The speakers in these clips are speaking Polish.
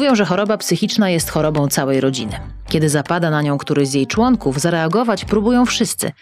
Mówią, że choroba psychiczna jest chorobą całej rodziny. Kiedy zapada na nią któryś z jej członków, zareagować próbują wszyscy.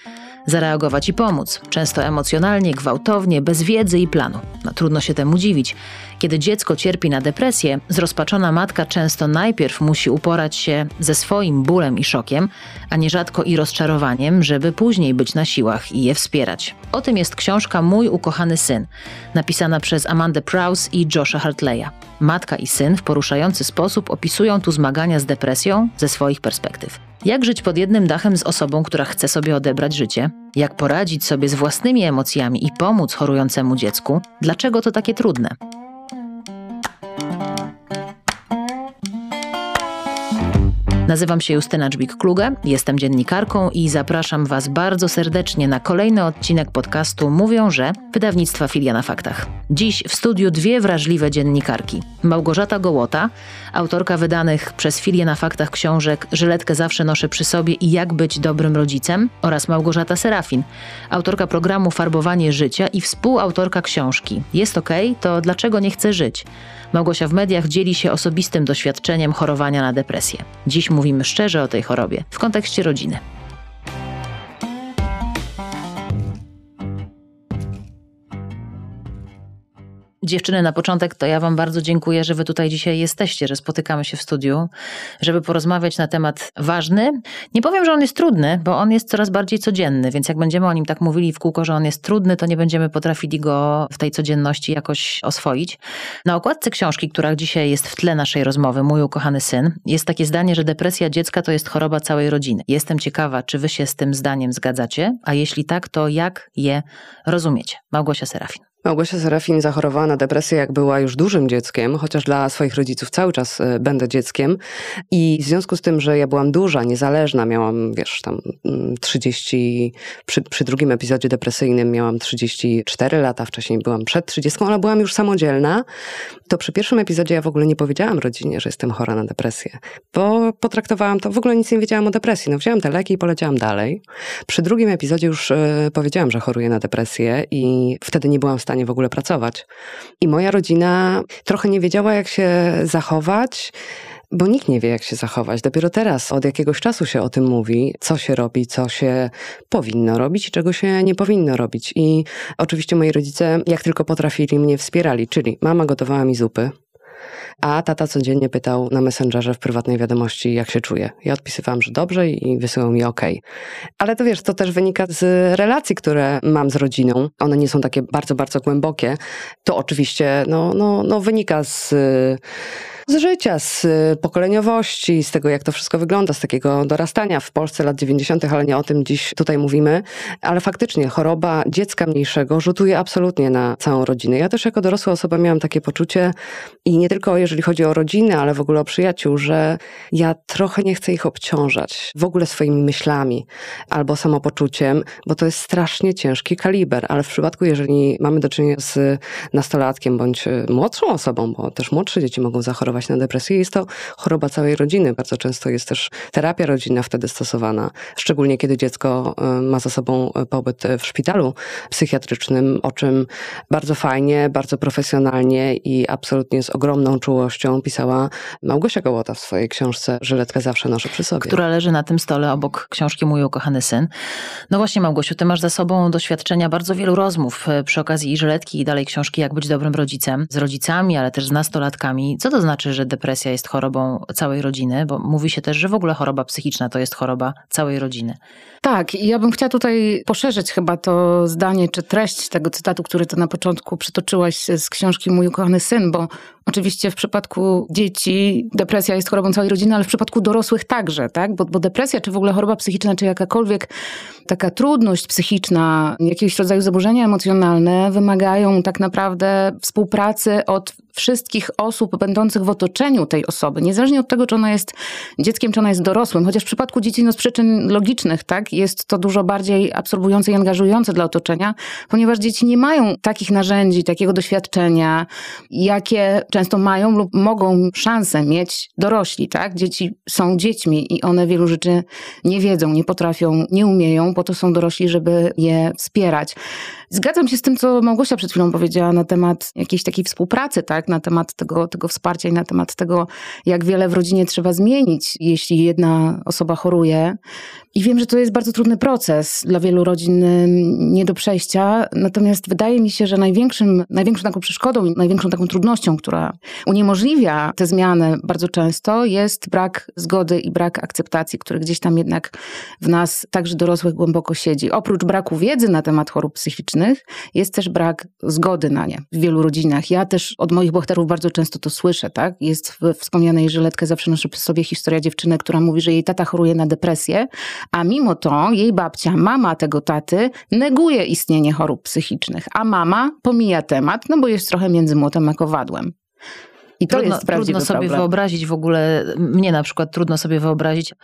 Zareagować i pomóc, często emocjonalnie, gwałtownie, bez wiedzy i planu. No, trudno się temu dziwić. Kiedy dziecko cierpi na depresję, zrozpaczona matka często najpierw musi uporać się ze swoim bólem i szokiem, a nierzadko i rozczarowaniem, żeby później być na siłach i je wspierać. O tym jest książka Mój ukochany syn, napisana przez Amandę Prowse i Josha Hartleya. Matka i syn w poruszający sposób opisują tu zmagania z depresją ze swoich perspektyw. Jak żyć pod jednym dachem z osobą, która chce sobie odebrać życie? Jak poradzić sobie z własnymi emocjami i pomóc chorującemu dziecku? Dlaczego to takie trudne? Nazywam się Justyna Dżbik-Kluge, jestem dziennikarką i zapraszam Was bardzo serdecznie na kolejny odcinek podcastu Mówią, że wydawnictwa Filia na Faktach. Dziś w studiu dwie wrażliwe dziennikarki. Małgorzata Gołota, autorka wydanych przez Filię na Faktach książek Żyletkę zawsze noszę przy sobie i Jak być dobrym rodzicem oraz Małgorzata Serafin, autorka programu Farbowanie życia i współautorka książki Jest ok, to dlaczego nie chcę żyć? Małgosia w mediach dzieli się osobistym doświadczeniem chorowania na depresję. Dziś mówimy szczerze o tej chorobie w kontekście rodziny. Dziewczyny, na początek to ja Wam bardzo dziękuję, że Wy tutaj dzisiaj jesteście, że spotykamy się w studiu, żeby porozmawiać na temat ważny. Nie powiem, że on jest trudny, bo on jest coraz bardziej codzienny, więc jak będziemy o nim tak mówili w kółko, że on jest trudny, to nie będziemy potrafili go w tej codzienności jakoś oswoić. Na okładce książki, która dzisiaj jest w tle naszej rozmowy, Mój ukochany syn, jest takie zdanie, że depresja dziecka to jest choroba całej rodziny. Jestem ciekawa, czy Wy się z tym zdaniem zgadzacie, a jeśli tak, to jak je rozumiecie? Małgosia Serafin. Małgosia Serafin zachorowała na depresję, jak była już dużym dzieckiem, chociaż dla swoich rodziców cały czas e, będę dzieckiem. I w związku z tym, że ja byłam duża, niezależna, miałam, wiesz, tam 30, mm, przy, przy drugim epizodzie depresyjnym miałam 34 lata, wcześniej byłam przed 30, ale byłam już samodzielna, to przy pierwszym epizodzie ja w ogóle nie powiedziałam rodzinie, że jestem chora na depresję, bo potraktowałam to, w ogóle nic nie wiedziałam o depresji. No wzięłam te leki i poleciałam dalej. Przy drugim epizodzie już y, powiedziałam, że choruję na depresję i wtedy nie byłam w stanie w ogóle pracować. I moja rodzina trochę nie wiedziała, jak się zachować bo nikt nie wie, jak się zachować. Dopiero teraz, od jakiegoś czasu się o tym mówi, co się robi, co się powinno robić i czego się nie powinno robić. I oczywiście moi rodzice, jak tylko potrafili, mnie wspierali, czyli mama gotowała mi zupy, a tata codziennie pytał na Messengerze w prywatnej wiadomości, jak się czuje. Ja odpisywałam, że dobrze i wysyłał mi ok. Ale to wiesz, to też wynika z relacji, które mam z rodziną. One nie są takie bardzo, bardzo głębokie. To oczywiście no, no, no wynika z z życia, z y, pokoleniowości, z tego, jak to wszystko wygląda, z takiego dorastania w Polsce lat 90., ale nie o tym dziś tutaj mówimy. Ale faktycznie choroba dziecka mniejszego rzutuje absolutnie na całą rodzinę. Ja też jako dorosła osoba miałam takie poczucie i nie tylko jeżeli chodzi o rodzinę, ale w ogóle o przyjaciół, że ja trochę nie chcę ich obciążać w ogóle swoimi myślami albo samopoczuciem, bo to jest strasznie ciężki kaliber, ale w przypadku, jeżeli mamy do czynienia z nastolatkiem bądź y, młodszą osobą, bo też młodsze dzieci mogą zachorować na depresję. Jest to choroba całej rodziny. Bardzo często jest też terapia rodzinna wtedy stosowana, szczególnie kiedy dziecko e, ma za sobą e, pobyt w szpitalu psychiatrycznym, o czym bardzo fajnie, bardzo profesjonalnie i absolutnie z ogromną czułością pisała Małgosia Gołota w swojej książce Żyletkę zawsze noszę przy sobie. Która leży na tym stole obok książki Mój ukochany syn. No właśnie Małgosiu, ty masz za sobą doświadczenia bardzo wielu rozmów przy okazji i Żyletki i dalej książki Jak być dobrym rodzicem, z rodzicami, ale też z nastolatkami. Co to znaczy że depresja jest chorobą całej rodziny, bo mówi się też, że w ogóle choroba psychiczna to jest choroba całej rodziny. Tak, i ja bym chciała tutaj poszerzyć chyba to zdanie, czy treść tego cytatu, który to na początku przytoczyłaś z książki Mój ukochany syn, bo oczywiście w przypadku dzieci depresja jest chorobą całej rodziny, ale w przypadku dorosłych także, tak? Bo, bo depresja, czy w ogóle choroba psychiczna, czy jakakolwiek taka trudność psychiczna, jakiegoś rodzaju zaburzenia emocjonalne wymagają tak naprawdę współpracy od wszystkich osób będących w otoczeniu tej osoby, niezależnie od tego, czy ona jest dzieckiem, czy ona jest dorosłym, chociaż w przypadku dzieci no z przyczyn logicznych, tak, jest to dużo bardziej absorbujące i angażujące dla otoczenia, ponieważ dzieci nie mają takich narzędzi, takiego doświadczenia, jakie często mają lub mogą szansę mieć dorośli, tak? Dzieci są dziećmi i one wielu rzeczy nie wiedzą, nie potrafią, nie umieją, po to są dorośli, żeby je wspierać. Zgadzam się z tym, co Małgosia przed chwilą powiedziała na temat jakiejś takiej współpracy, tak? Na temat tego, tego wsparcia i na temat tego, jak wiele w rodzinie trzeba zmienić, jeśli jedna osoba choruje. I wiem, że to jest bardzo trudny proces dla wielu rodzin nie do przejścia, natomiast wydaje mi się, że największym, największą taką przeszkodą i największą taką trudnością, która uniemożliwia te zmiany bardzo często, jest brak zgody i brak akceptacji, który gdzieś tam jednak w nas, także dorosłych, głęboko siedzi. Oprócz braku wiedzy na temat chorób psychicznych, jest też brak zgody na nie w wielu rodzinach. Ja też od moich bohaterów bardzo często to słyszę, tak? Jest w wspomnianej Żyletkę zawsze noszę przy sobie historia dziewczyny, która mówi, że jej tata choruje na depresję, a mimo to jej babcia, mama tego taty, neguje istnienie chorób psychicznych, a mama pomija temat, no bo jest trochę między młotem a kowadłem. I to trudno, jest prawdziwy Trudno sobie problem. wyobrazić w ogóle, mnie na przykład trudno sobie wyobrazić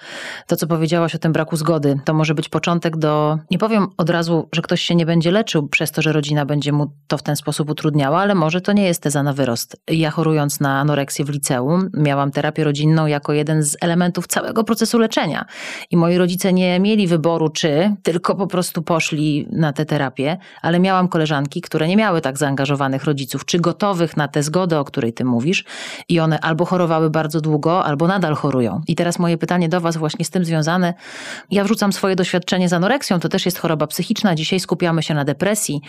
to, co powiedziałaś o tym braku zgody. To może być początek do, nie powiem od razu, że ktoś się nie będzie leczył przez to, że rodzina będzie mu to w ten sposób utrudniała, ale może to nie jest teza na wyrost. Ja chorując na anoreksję w liceum, miałam terapię rodzinną jako jeden z elementów całego procesu leczenia. I moi rodzice nie mieli wyboru, czy, tylko po prostu poszli na tę terapię, ale miałam koleżanki, które nie miały tak zaangażowanych rodziców, czy gotowych na tę zgodę, o której ty mówisz, i one albo chorowały bardzo długo, albo nadal chorują. I teraz moje pytanie do Was właśnie z tym związane. Ja wrzucam swoje doświadczenie z anoreksją, to też jest choroba psychiczna. Dzisiaj skupiamy się na depresji.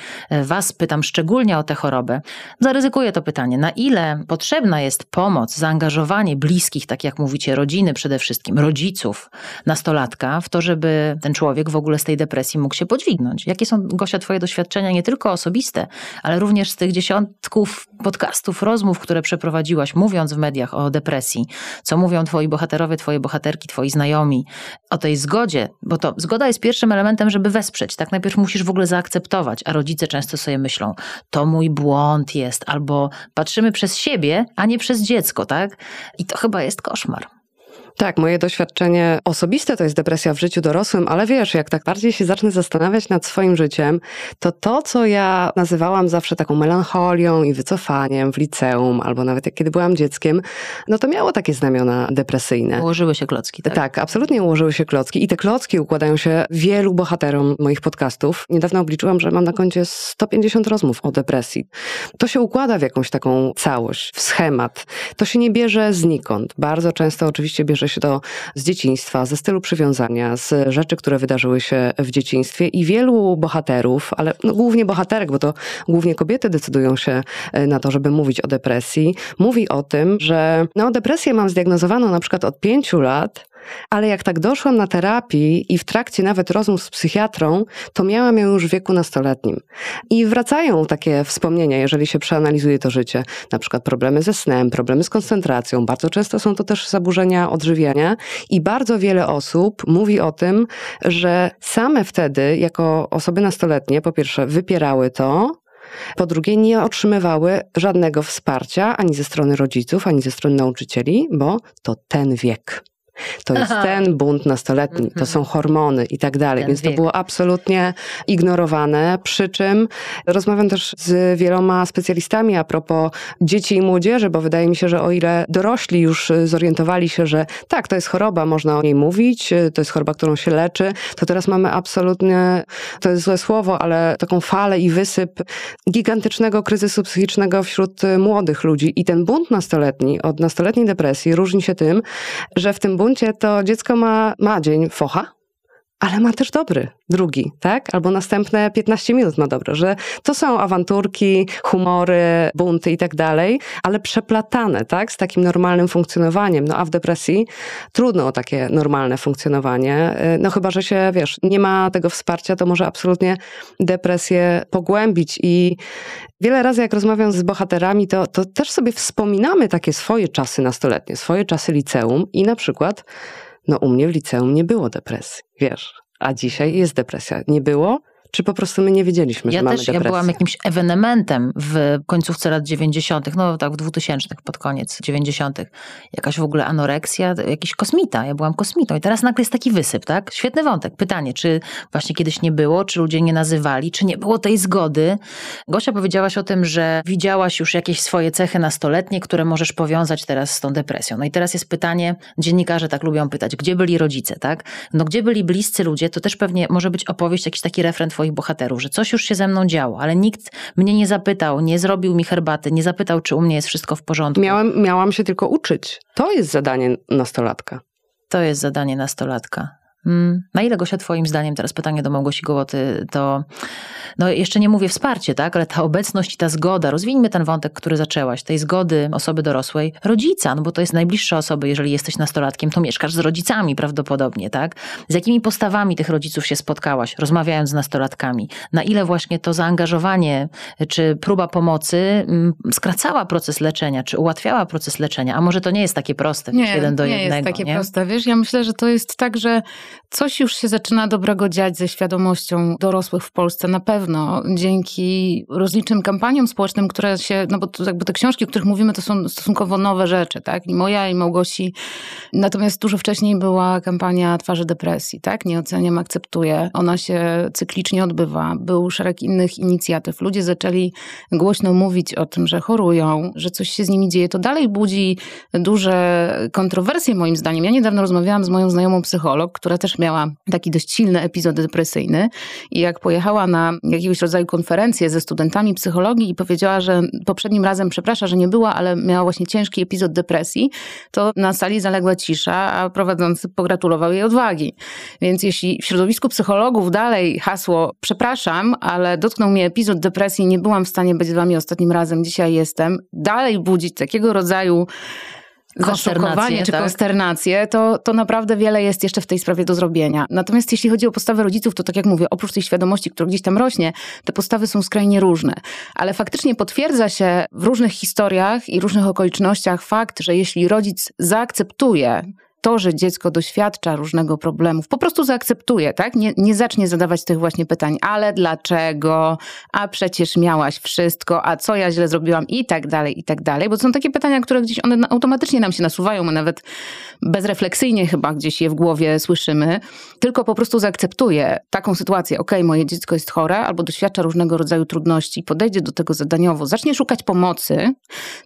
Was pytam szczególnie o tę chorobę. Zaryzykuję to pytanie. Na ile potrzebna jest pomoc, zaangażowanie bliskich, tak jak mówicie, rodziny przede wszystkim, rodziców, nastolatka, w to, żeby ten człowiek w ogóle z tej depresji mógł się podźwignąć? Jakie są, Gosia, Twoje doświadczenia, nie tylko osobiste, ale również z tych dziesiątków podcastów, rozmów, które przeprowadziłaś, mówiąc w mediach o depresji, co mówią twoi bohaterowie, twoje bohaterki, twoi znajomi, o tej zgodzie, bo to zgoda jest pierwszym elementem, żeby wesprzeć. Tak najpierw musisz w ogóle zaakceptować, a rodzice często sobie myślą, to mój błąd jest, albo patrzymy przez siebie, a nie przez dziecko, tak? I to chyba jest koszmar. Tak, moje doświadczenie osobiste to jest depresja w życiu dorosłym, ale wiesz, jak tak bardziej się zacznę zastanawiać nad swoim życiem, to to, co ja nazywałam zawsze taką melancholią i wycofaniem w liceum, albo nawet jak kiedy byłam dzieckiem, no to miało takie znamiona depresyjne. Ułożyły się klocki, tak? Tak, absolutnie ułożyły się klocki i te klocki układają się wielu bohaterom moich podcastów. Niedawno obliczyłam, że mam na koncie 150 rozmów o depresji. To się układa w jakąś taką całość, w schemat. To się nie bierze znikąd. Bardzo często oczywiście bierze się to z dzieciństwa, ze stylu przywiązania, z rzeczy, które wydarzyły się w dzieciństwie i wielu bohaterów, ale no głównie bohaterek, bo to głównie kobiety decydują się e, na to, żeby mówić o depresji, mówi o tym, że no depresję mam zdiagnozowaną na przykład od pięciu lat, ale jak tak doszłam na terapii i w trakcie nawet rozmów z psychiatrą, to miałam ją już w wieku nastoletnim. I wracają takie wspomnienia, jeżeli się przeanalizuje to życie. Na przykład problemy ze snem, problemy z koncentracją. Bardzo często są to też zaburzenia odżywiania i bardzo wiele osób mówi o tym, że same wtedy, jako osoby nastoletnie, po pierwsze wypierały to, po drugie, nie otrzymywały żadnego wsparcia ani ze strony rodziców, ani ze strony nauczycieli, bo to ten wiek. To jest Aha. ten bunt nastoletni, to są hormony i tak dalej. Ten Więc to wiek. było absolutnie ignorowane. Przy czym rozmawiam też z wieloma specjalistami a propos dzieci i młodzieży, bo wydaje mi się, że o ile dorośli już zorientowali się, że tak, to jest choroba, można o niej mówić, to jest choroba, którą się leczy, to teraz mamy absolutnie, to jest złe słowo, ale taką falę i wysyp gigantycznego kryzysu psychicznego wśród młodych ludzi. I ten bunt nastoletni od nastoletniej depresji różni się tym, że w tym buncie to dziecko ma, ma dzień focha, ale ma też dobry, drugi, tak? Albo następne 15 minut ma dobre, że to są awanturki, humory, bunty i tak dalej, ale przeplatane, tak? Z takim normalnym funkcjonowaniem. No a w depresji trudno o takie normalne funkcjonowanie. Y, No chyba, że się, wiesz, nie ma tego wsparcia, to może absolutnie depresję pogłębić i wiele razy jak rozmawiam z bohaterami, to, to też sobie wspominamy takie swoje czasy nastoletnie, swoje czasy liceum i na przykład no u mnie w liceum nie było depresji, wiesz, a dzisiaj jest depresja. Nie było, Czy po prostu my nie wiedzieliśmy, ja że mamy też, depresję? Ja byłam jakimś ewenementem w końcówce lat 90., no tak w 2000, pod koniec 90. Jakaś w ogóle anoreksja, jakiś kosmita. Ja byłam kosmitą i teraz nagle jest taki wysyp, tak? Świetny wątek. Pytanie, czy właśnie kiedyś nie było, czy ludzie nie nazywali, czy nie było tej zgody. Gosia powiedziałaś o tym, że widziałaś już jakieś swoje cechy nastoletnie, które możesz powiązać teraz z tą depresją. No i teraz jest pytanie, dziennikarze tak lubią pytać, gdzie byli rodzice, tak? No gdzie byli bliscy ludzie, to też pewnie może być opowieść, jakiś taki refren twoich bohaterów, że coś już się ze mną działo, ale nikt mnie nie zapytał, nie zrobił mi herbaty, nie zapytał, czy u mnie jest wszystko w porządku. Miałam, miałam się tylko uczyć. To jest zadanie nastolatka. To jest zadanie nastolatka. Mm, na ile, Gosia, twoim zdaniem, teraz pytanie do Małgosi Gołoty, to no jeszcze nie mówię wsparcie, tak, ale ta obecność i ta zgoda, rozwijmy ten wątek, który zaczęłaś, tej zgody osoby dorosłej, rodzica, no bo to jest najbliższa osoba, jeżeli jesteś nastolatkiem, to mieszkasz z rodzicami prawdopodobnie, tak? Z jakimi postawami tych rodziców się spotkałaś, rozmawiając z nastolatkami? Na ile właśnie to zaangażowanie, czy próba pomocy mm, skracała proces leczenia, czy ułatwiała proces leczenia? A może to nie jest takie proste, nie, jeden do nie jednego, jest takie nie? proste. Wiesz, ja myślę, że to jest tak, że coś już się zaczyna dobrego dziać ze świadomością dorosłych w Polsce. Na pewno dzięki rozlicznym kampaniom społecznym, które się, no bo to jakby te książki, o których mówimy, to są stosunkowo nowe rzeczy, tak? I moja, i Małgosi. Natomiast dużo wcześniej była kampania Twarzy Depresji, tak? Nie oceniam, akceptuję. Ona się cyklicznie odbywa. Był szereg innych inicjatyw. Ludzie zaczęli głośno mówić o tym, że chorują, że coś się z nimi dzieje. To dalej budzi duże kontrowersje moim zdaniem. Ja niedawno rozmawiałam z moją znajomą psycholog, która też miała taki dość silny epizod depresyjny i jak pojechała na jakiegoś rodzaju konferencję ze studentami psychologii i powiedziała, że poprzednim razem przeprasza, że nie była, ale miała właśnie ciężki epizod depresji, to na sali zaległa cisza, a prowadzący pogratulował jej odwagi. Więc jeśli w środowisku psychologów dalej hasło przepraszam, ale dotknął mnie epizod depresji, nie byłam w stanie być z wami ostatnim razem, dzisiaj jestem, dalej budzić takiego rodzaju zaszokowanie czy tak? konsternację, to, to naprawdę wiele jest jeszcze w tej sprawie do zrobienia. Natomiast jeśli chodzi o postawy rodziców, to tak jak mówię, oprócz tej świadomości, która gdzieś tam rośnie, te postawy są skrajnie różne. Ale faktycznie potwierdza się w różnych historiach i różnych okolicznościach fakt, że jeśli rodzic zaakceptuje to, że dziecko doświadcza różnego problemów, po prostu zaakceptuje, tak? Nie, nie zacznie zadawać tych właśnie pytań, ale dlaczego, a przecież miałaś wszystko, a co ja źle zrobiłam? I tak dalej, i tak dalej, bo to są takie pytania, które gdzieś one automatycznie nam się nasuwają, my nawet bezrefleksyjnie chyba gdzieś je w głowie słyszymy, tylko po prostu zaakceptuje taką sytuację, okay, moje dziecko jest chore albo doświadcza różnego rodzaju trudności, podejdzie do tego zadaniowo, zacznie szukać pomocy,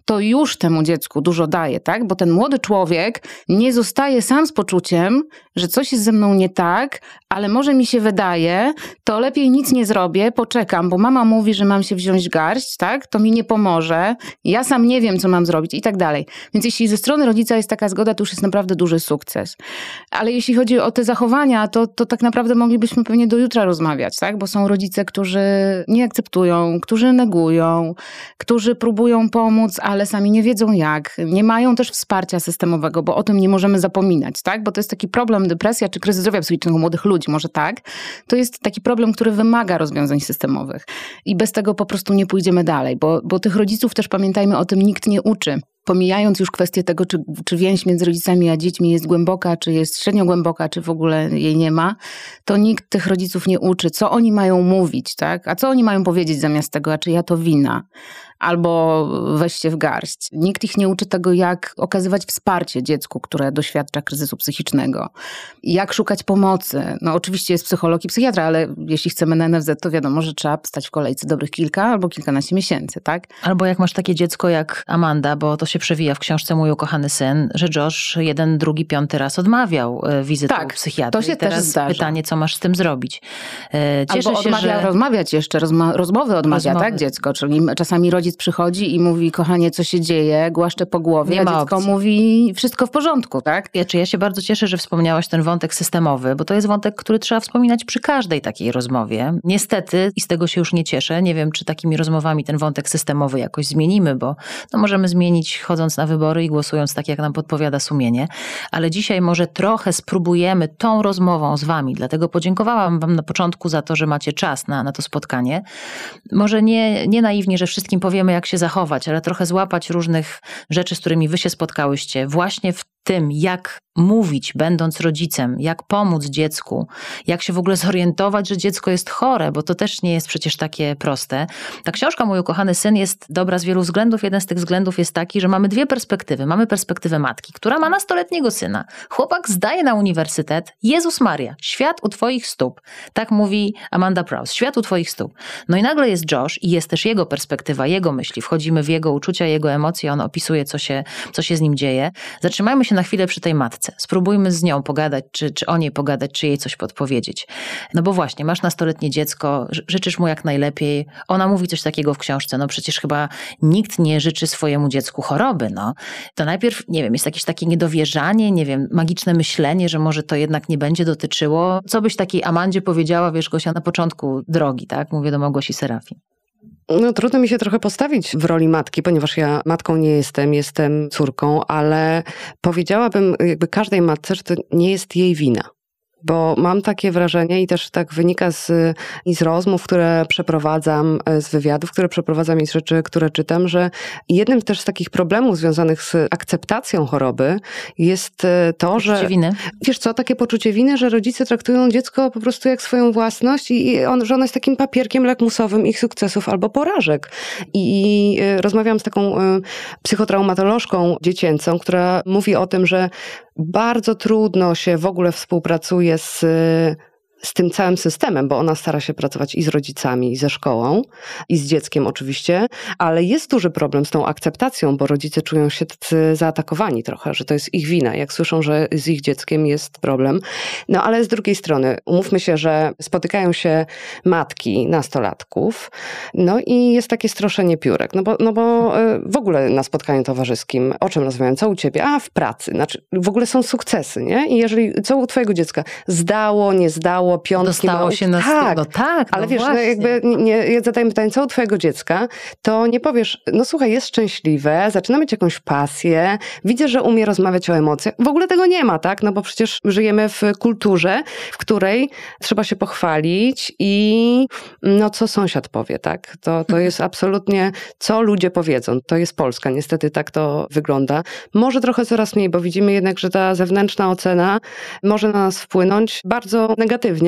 to już temu dziecku dużo daje, tak? Bo ten młody człowiek nie zostaje sam z poczuciem, że coś jest ze mną nie tak, ale może mi się wydaje, to lepiej nic nie zrobię, poczekam, bo mama mówi, że mam się wziąć garść, tak? To mi nie pomoże, ja sam nie wiem, co mam zrobić i tak dalej. Więc jeśli ze strony rodzica jest taka zgoda, to już jest naprawdę duży sukces. Ale jeśli chodzi o te zachowania, to, to tak naprawdę moglibyśmy pewnie do jutra rozmawiać, tak? Bo są rodzice, którzy nie akceptują, którzy negują, którzy próbują pomóc, ale sami nie wiedzą jak. Nie mają też wsparcia systemowego, bo o tym nie możemy zapominać, tak? Bo to jest taki problem, depresja czy kryzys zdrowia psychicznego młodych ludzi, może tak. To jest taki problem, który wymaga rozwiązań systemowych. I bez tego po prostu nie pójdziemy dalej, bo, bo tych rodziców też pamiętajmy o tym nikt nie uczy pomijając już kwestię tego, czy, czy więź między rodzicami a dziećmi jest głęboka, czy jest średnio głęboka, czy w ogóle jej nie ma, to nikt tych rodziców nie uczy, co oni mają mówić, tak? A co oni mają powiedzieć zamiast tego, a czy ja to wina? Albo weźcie w garść. Nikt ich nie uczy tego, jak okazywać wsparcie dziecku, które doświadcza kryzysu psychicznego. Jak szukać pomocy. No oczywiście jest psycholog i psychiatra, ale jeśli chcemy na NFZ, to wiadomo, że trzeba stać w kolejce dobrych kilka albo kilkanaście miesięcy, tak? Albo jak masz takie dziecko jak Amanda, bo to się przewija w książce Mój ukochany syn, że Josh jeden, drugi, piąty raz odmawiał wizyty tak, u psychiatry. To się I teraz też zdarza. pytanie, co masz z tym zrobić? Cieszę Albo odmawia się, że... rozmawiać jeszcze, rozma rozmowy odmawia, rozmowy. tak, dziecko? Czyli czasami rodzic przychodzi i mówi, kochanie, co się dzieje, głaszcze po głowie, Nie a dziecko opcji. mówi, wszystko w porządku, tak? Ja, czy ja się bardzo cieszę, że wspomniałaś ten wątek systemowy, bo to jest wątek, który trzeba wspominać przy każdej takiej rozmowie. Niestety, i z tego się już nie cieszę, nie wiem, czy takimi rozmowami ten wątek systemowy jakoś zmienimy, bo no, możemy zmienić chodząc na wybory i głosując tak, jak nam podpowiada sumienie, ale dzisiaj może trochę spróbujemy tą rozmową z wami, dlatego podziękowałam wam na początku za to, że macie czas na, na to spotkanie. Może nie, nie naiwnie, że wszystkim powiemy, wiemy, jak się zachować, ale trochę złapać różnych rzeczy, z którymi wy się spotkałyście, właśnie w tym, jak mówić, będąc rodzicem, jak pomóc dziecku, jak się w ogóle zorientować, że dziecko jest chore, bo to też nie jest przecież takie proste. Ta książka, mój ukochany syn, jest dobra z wielu względów. Jeden z tych względów jest taki, że mamy dwie perspektywy. Mamy perspektywę matki, która ma nastoletniego syna. Chłopak zdaje na uniwersytet. Jezus Maria, świat u twoich stóp. Tak mówi Amanda Prowse. Świat u twoich stóp. No i nagle jest Josh i jest też jego perspektywa, jego myśli. Wchodzimy w jego uczucia, jego emocje, on opisuje, co się, co się z nim dzieje. Zatrzymajmy się na chwilę przy tej matce. Spróbujmy z nią pogadać, czy, czy o niej pogadać, czy jej coś podpowiedzieć. No bo właśnie, masz nastoletnie dziecko, życzysz mu jak najlepiej. Ona mówi coś takiego w książce, no przecież chyba nikt nie życzy swojemu dziecku choroby, no. To najpierw, nie wiem, jest jakieś takie niedowierzanie, nie wiem, magiczne myślenie, że może to jednak nie będzie dotyczyło. Co byś takiej Amandzie powiedziała, wiesz, Gosia, na początku drogi, tak? Mówię do Małgosi Serafin. No, trudno mi się trochę postawić w roli matki, ponieważ ja matką nie jestem, jestem córką, ale powiedziałabym jakby każdej matce, że to nie jest jej wina. Bo mam takie wrażenie i też tak wynika z, i z rozmów, które przeprowadzam, z wywiadów, które przeprowadzam i z rzeczy, które czytam, że jednym też z takich problemów związanych z akceptacją choroby jest e, to, poczucie że... winy. Wiesz co, takie poczucie winy, że rodzice traktują dziecko po prostu jak swoją własność i on, że ono jest takim papierkiem lakmusowym ich sukcesów albo porażek. I, i e, rozmawiałam z taką psychotraumatolożką dziecięcą, która mówi o tym, że bardzo trudno się w ogóle współpracuje z z tym całym systemem, bo ona stara się pracować i z rodzicami, i ze szkołą, i z dzieckiem oczywiście, ale jest duży problem z tą akceptacją, bo rodzice czują się zaatakowani trochę, że to jest ich wina, jak słyszą, że z ich dzieckiem jest problem. No ale z drugiej strony, umówmy się, że spotykają się matki nastolatków, no i jest takie stroszenie piórek, no bo, no bo e, w ogóle na spotkaniu towarzyskim, o czym rozmawiają, co u ciebie? A, w pracy, znaczy w ogóle są sukcesy, nie? I jeżeli, co u twojego dziecka? Zdało, nie zdało, piątki. Dostało ma... się na tak, no tak, ale no wiesz, no jakby nie, jak zadajemy pytanie, co u twojego dziecka, to nie powiesz, no słuchaj, jest szczęśliwe, zaczyna mieć jakąś pasję, widzę, że umie rozmawiać o emocjach. W ogóle tego nie ma, tak? No bo przecież żyjemy w kulturze, w której trzeba się pochwalić i no co sąsiad powie, tak? To, to jest absolutnie, co ludzie powiedzą. To jest Polska, niestety tak to wygląda. Może trochę coraz mniej, bo widzimy jednak, że ta zewnętrzna ocena może na nas wpłynąć bardzo negatywnie,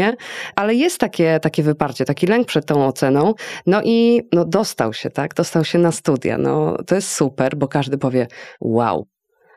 ale jest takie, takie wyparcie, taki lęk przed tą oceną. No i no, dostał się, tak? Dostał się na studia. No, to jest super, bo każdy powie wow.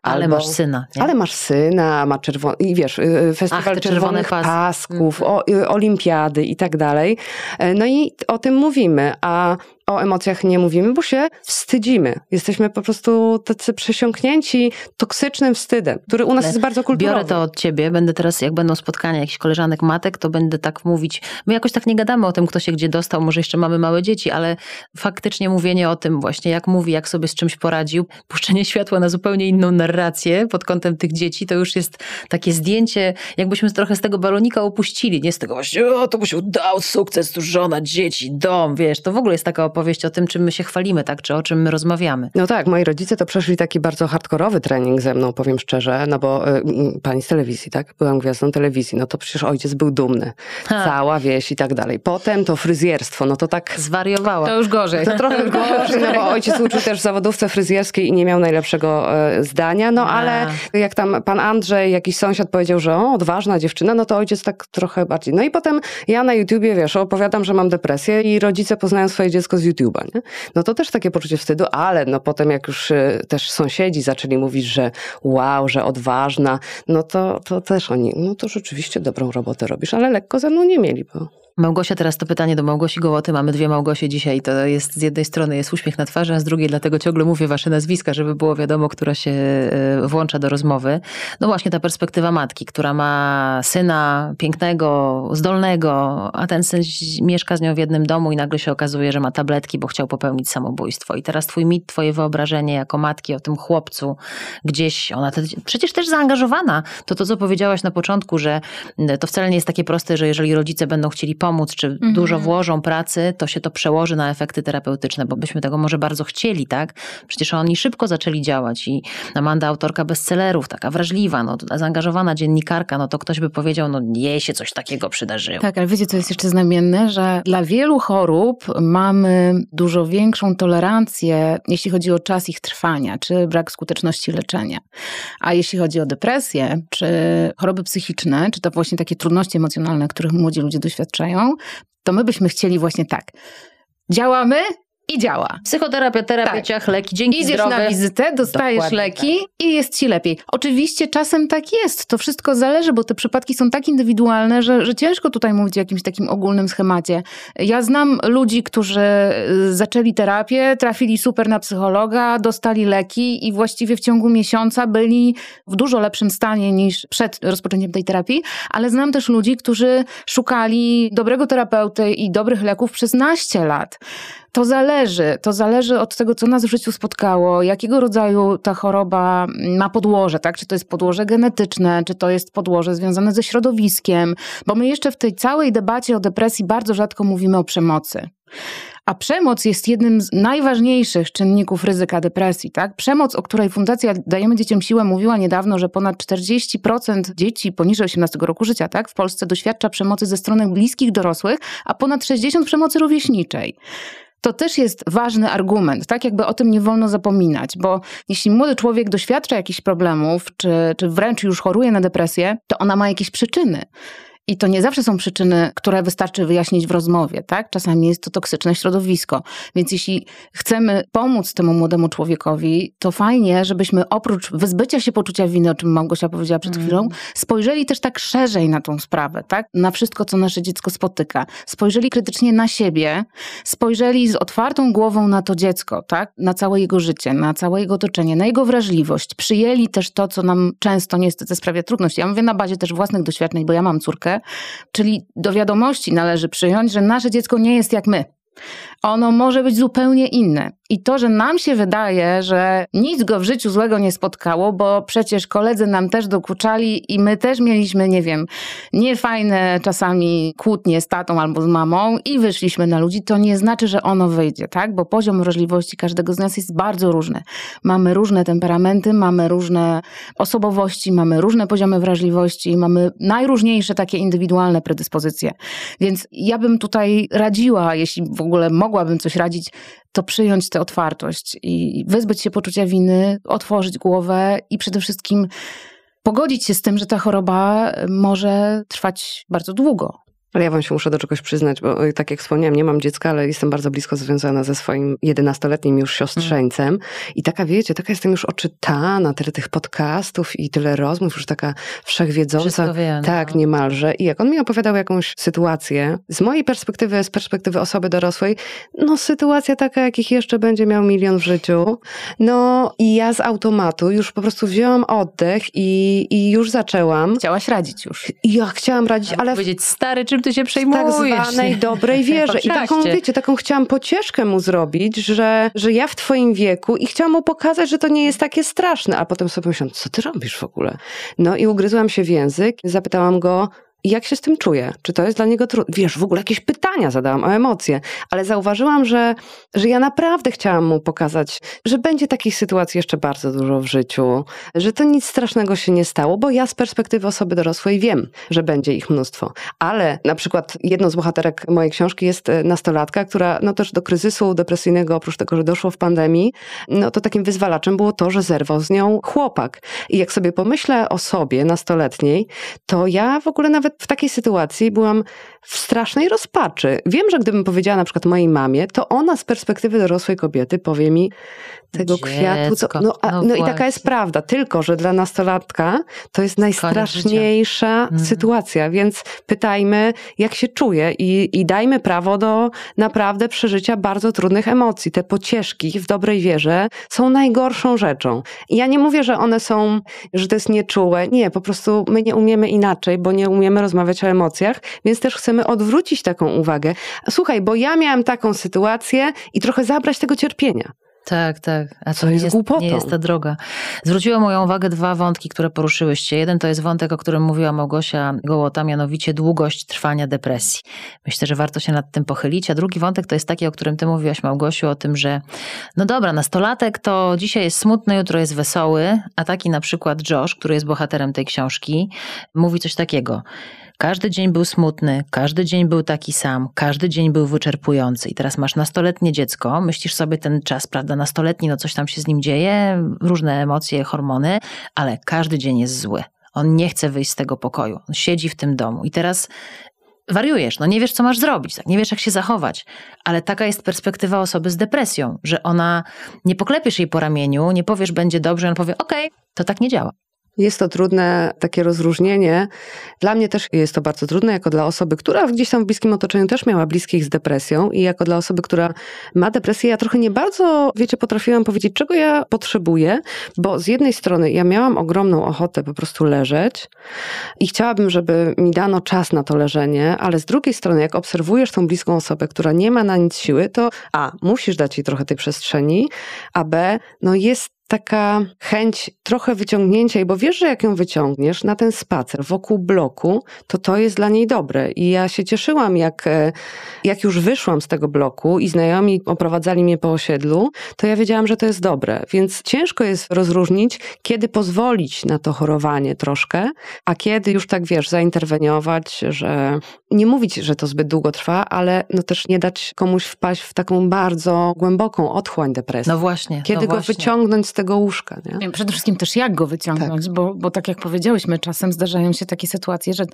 Ale Albo- masz syna. Nie? Ale masz syna, ma czerwony, i wiesz, y, y, festiwal czerwone czerwonych pasy. pasków, Mhm. o, y, olimpiady i tak dalej. E, No i o tym mówimy, a o emocjach nie mówimy, bo się wstydzimy. Jesteśmy po prostu tacy przesiąknięci toksycznym wstydem, który u nas Ale jest bardzo kulturowy. Biorę to od ciebie, będę teraz, jak będą spotkania jakichś koleżanek matek, to będę tak mówić. My jakoś tak nie gadamy o tym, kto się gdzie dostał, może jeszcze mamy małe dzieci, ale faktycznie mówienie o tym właśnie, jak mówi, jak sobie z czymś poradził, puszczenie światła na zupełnie inną narrację pod kątem tych dzieci, to już jest takie zdjęcie, jakbyśmy trochę z tego balonika opuścili, nie z tego właśnie, o, to mu się udał, sukces, tu żona, dzieci, dom, wiesz, to w ogóle jest taka opowieść o tym, czym my się chwalimy, tak, czy o czym my rozmawiamy. No tak, moi rodzice to przeszli taki bardzo hardkorowy trening ze mną, powiem szczerze, no bo y, y, pani z telewizji, tak? Byłam gwiazdą telewizji, no to przecież ojciec był dumny. Ha. Cała wieś i tak dalej. Potem to fryzjerstwo, no to tak... Zwariowała. To już gorzej. To trochę gorzej, no bo ojciec uczył też w zawodówce fryzjerskiej i nie miał najlepszego e, zdania, no ale jak tam pan Andrzej, jakiś sąsiad powiedział, że o, odważna dziewczyna, no to ojciec tak trochę bardziej. No i potem ja na YouTubie, wiesz, opowiadam, że mam depresję i rodzice poznają swoje dziecko z YouTube'a, nie? No to też takie poczucie wstydu, ale no potem jak już e, też sąsiedzi zaczęli mówić, że wow, że odważna, no to, to też oni, no to rzeczywiście dobrą robotę robisz, ale lekko ze mną nie mieli, bo Małgosia, teraz to pytanie do Małgosi Gołoty. Mamy dwie Małgosie dzisiaj. To jest z jednej strony jest uśmiech na twarzy, a z drugiej dlatego ciągle mówię wasze nazwiska, żeby było wiadomo, która się e, włącza do rozmowy. No właśnie ta perspektywa matki, która ma syna pięknego, zdolnego, a ten syn mieszka z nią w jednym domu i nagle się okazuje, że ma tabletki, bo chciał popełnić samobójstwo. I teraz twój mit, twoje wyobrażenie jako matki o tym chłopcu gdzieś, ona te, przecież też zaangażowana. To to, co powiedziałaś na początku, że to wcale nie jest takie proste, że jeżeli rodzice będą chcieli pomóc, czy Mhm. dużo włożą pracy, to się to przełoży na efekty terapeutyczne, bo byśmy tego może bardzo chcieli, tak? Przecież oni szybko zaczęli działać i Amanda, autorka bestsellerów, taka wrażliwa, no, zaangażowana dziennikarka, no to ktoś by powiedział, no jej się coś takiego przydarzyło. Tak, ale wiecie, co jest jeszcze znamienne, że dla wielu chorób mamy dużo większą tolerancję, jeśli chodzi o czas ich trwania, czy brak skuteczności leczenia. A jeśli chodzi o depresję, czy choroby psychiczne, czy to właśnie takie trudności emocjonalne, których młodzi ludzie doświadczają, to my byśmy chcieli właśnie tak. Działamy i działa. Psychoterapia, terapia, Tak. ciach, leki, dzięki Idziesz zdrowe. na wizytę, dostajesz Dokładnie leki i jest ci lepiej. Oczywiście czasem tak jest. To wszystko zależy, bo te przypadki są tak indywidualne, że, że ciężko tutaj mówić o jakimś takim ogólnym schemacie. Ja znam ludzi, którzy y, zaczęli terapię, trafili super na psychologa, dostali leki i właściwie w ciągu miesiąca byli w dużo lepszym stanie niż przed rozpoczęciem tej terapii, ale znam też ludzi, którzy szukali dobrego terapeuty i dobrych leków przez naście lat. To zależy. To zależy od tego, co nas w życiu spotkało, jakiego rodzaju ta choroba ma podłoże, tak? Czy to jest podłoże genetyczne, czy to jest podłoże związane ze środowiskiem, bo my jeszcze w tej całej debacie o depresji bardzo rzadko mówimy o przemocy. A przemoc jest jednym z najważniejszych czynników ryzyka depresji, tak? Przemoc, o której Fundacja Dajemy Dzieciom Siłę mówiła niedawno, że ponad 40% dzieci poniżej 18 roku życia, tak? W Polsce doświadcza przemocy ze strony bliskich dorosłych, a ponad 60% przemocy rówieśniczej. To też jest ważny argument, tak jakby o tym nie wolno zapominać, bo jeśli młody człowiek doświadcza jakichś problemów, czy, czy wręcz już choruje na depresję, to ona ma jakieś przyczyny. I to nie zawsze są przyczyny, które wystarczy wyjaśnić w rozmowie, tak? Czasami jest to toksyczne środowisko. Więc jeśli chcemy pomóc temu młodemu człowiekowi, to fajnie, żebyśmy oprócz wyzbycia się poczucia winy, o czym Małgosia powiedziała przed Mm. chwilą, spojrzeli też tak szerzej na tą sprawę, tak? Na wszystko, co nasze dziecko spotyka. Spojrzeli krytycznie na siebie, spojrzeli z otwartą głową na to dziecko, tak? Na całe jego życie, na całe jego otoczenie, na jego wrażliwość. Przyjęli też to, co nam często niestety sprawia trudność. Ja mówię na bazie też własnych doświadczeń, bo ja mam córkę, czyli do wiadomości należy przyjąć, że nasze dziecko nie jest jak my. Ono może być zupełnie inne. I to, że nam się wydaje, że nic go w życiu złego nie spotkało, bo przecież koledzy nam też dokuczali i my też mieliśmy, nie wiem, niefajne czasami kłótnie z tatą albo z mamą i wyszliśmy na ludzi, to nie znaczy, że ono wyjdzie, tak? Bo poziom wrażliwości każdego z nas jest bardzo różny. Mamy różne temperamenty, mamy różne osobowości, mamy różne poziomy wrażliwości, mamy najróżniejsze takie indywidualne predyspozycje. Więc ja bym tutaj radziła, jeśli w ogóle mogłabym coś radzić, to przyjąć tę otwartość i wyzbyć się poczucia winy, otworzyć głowę i przede wszystkim pogodzić się z tym, że ta choroba może trwać bardzo długo. Ale ja wam się muszę do czegoś przyznać, bo y, tak jak wspomniałam, nie mam dziecka, ale jestem bardzo blisko związana ze swoim 11-letnim już siostrzeńcem. I taka, wiecie, taka jestem już oczytana, tyle tych podcastów i tyle rozmów, już taka wszechwiedząca. Wie, no. Tak, niemalże. I jak on mi opowiadał jakąś sytuację, z mojej perspektywy, z perspektywy osoby dorosłej, no sytuacja taka, jakich jeszcze będzie miał milion w życiu. No i ja z automatu już po prostu wzięłam oddech i, i już zaczęłam. Chciałaś radzić już. Ja chciałam radzić, ale powiedzieć, stary, czym ty się tak przejmujesz? zwanej dobrej wierze. I taką, Oczywiście. wiecie, taką chciałam pocieszkę mu zrobić, że, że ja w twoim wieku i chciałam mu pokazać, że to nie jest takie straszne. A potem sobie myślałam, co ty robisz w ogóle? No i ugryzłam się w język, zapytałam go, jak się z tym czuje? Czy to jest dla niego trudne? Wiesz, w ogóle jakieś pytania zadałam o emocje, ale zauważyłam, że, że ja naprawdę chciałam mu pokazać, że będzie takich sytuacji jeszcze bardzo dużo w życiu, że to nic strasznego się nie stało, bo ja z perspektywy osoby dorosłej wiem, że będzie ich mnóstwo. Ale na przykład jedną z bohaterek mojej książki jest e, nastolatka, która no też do kryzysu depresyjnego, oprócz tego, że doszło w pandemii, no to takim wyzwalaczem było to, że zerwał z nią chłopak. I jak sobie pomyślę o sobie nastoletniej, to ja w ogóle nawet w takiej sytuacji byłam w strasznej rozpaczy. Wiem, że gdybym powiedziała na przykład mojej mamie, to ona z perspektywy dorosłej kobiety powie mi, tego kwiatu, to, Dziecko, no, a, no no i taka jest prawda, tylko że dla nastolatka to jest najstraszniejsza Mhm. sytuacja, więc pytajmy, jak się czuje i, i dajmy prawo do naprawdę przeżycia bardzo trudnych emocji. Te pocieszki w dobrej wierze są najgorszą rzeczą. I ja nie mówię, że one są, że to jest nieczułe. Nie, po prostu my nie umiemy inaczej, bo nie umiemy rozmawiać o emocjach, więc też chcemy odwrócić taką uwagę. Słuchaj, bo ja miałam taką sytuację i trochę zabrać tego cierpienia. Tak, tak. A co jest, jest głupotą. Nie jest ta droga. Zwróciło moją uwagę dwa wątki, które poruszyłyście. Jeden to jest wątek, o którym mówiła Małgosia Gołota, mianowicie długość trwania depresji. Myślę, że warto się nad tym pochylić. A drugi wątek to jest taki, o którym ty mówiłaś, Małgosiu, o tym, że no dobra, nastolatek to dzisiaj jest smutny, jutro jest wesoły, a taki na przykład Josh, który jest bohaterem tej książki, mówi coś takiego. Każdy dzień był smutny, każdy dzień był taki sam, każdy dzień był wyczerpujący. I teraz masz nastoletnie dziecko, myślisz sobie ten czas, prawda, nastoletni, no coś tam się z nim dzieje, różne emocje, hormony, ale każdy dzień jest zły. On nie chce wyjść z tego pokoju. On siedzi w tym domu. I teraz wariujesz, no nie wiesz, co masz zrobić, tak? nie wiesz, jak się zachować. Ale taka jest perspektywa osoby z depresją, że ona nie poklepiesz jej po ramieniu, nie powiesz, będzie dobrze, on powie, okej, okay, to tak nie działa. Jest to trudne takie rozróżnienie. Dla mnie też jest to bardzo trudne, jako dla osoby, która gdzieś tam w bliskim otoczeniu też miała bliskich z depresją i jako dla osoby, która ma depresję, ja trochę nie bardzo, wiecie, potrafiłam powiedzieć, czego ja potrzebuję, bo z jednej strony ja miałam ogromną ochotę po prostu leżeć i chciałabym, żeby mi dano czas na to leżenie, ale z drugiej strony, jak obserwujesz tą bliską osobę, która nie ma na nic siły, to a, musisz dać jej trochę tej przestrzeni, a b, no jest taka chęć trochę wyciągnięcia jej, bo wiesz, że jak ją wyciągniesz na ten spacer wokół bloku, to to jest dla niej dobre. I ja się cieszyłam, jak, e, jak już wyszłam z tego bloku i znajomi oprowadzali mnie po osiedlu, to ja wiedziałam, że to jest dobre. Więc ciężko jest rozróżnić, kiedy pozwolić na to chorowanie troszkę, a kiedy już tak, wiesz, zainterweniować, że nie mówić, że to zbyt długo trwa, ale no też nie dać komuś wpaść w taką bardzo głęboką otchłań depresji. No właśnie. Kiedy no go właśnie. wyciągnąć z tego łóżka. Nie? Przede wszystkim też jak go wyciągnąć, tak. bo, bo tak jak powiedziałyśmy, czasem zdarzają się takie sytuacje, że,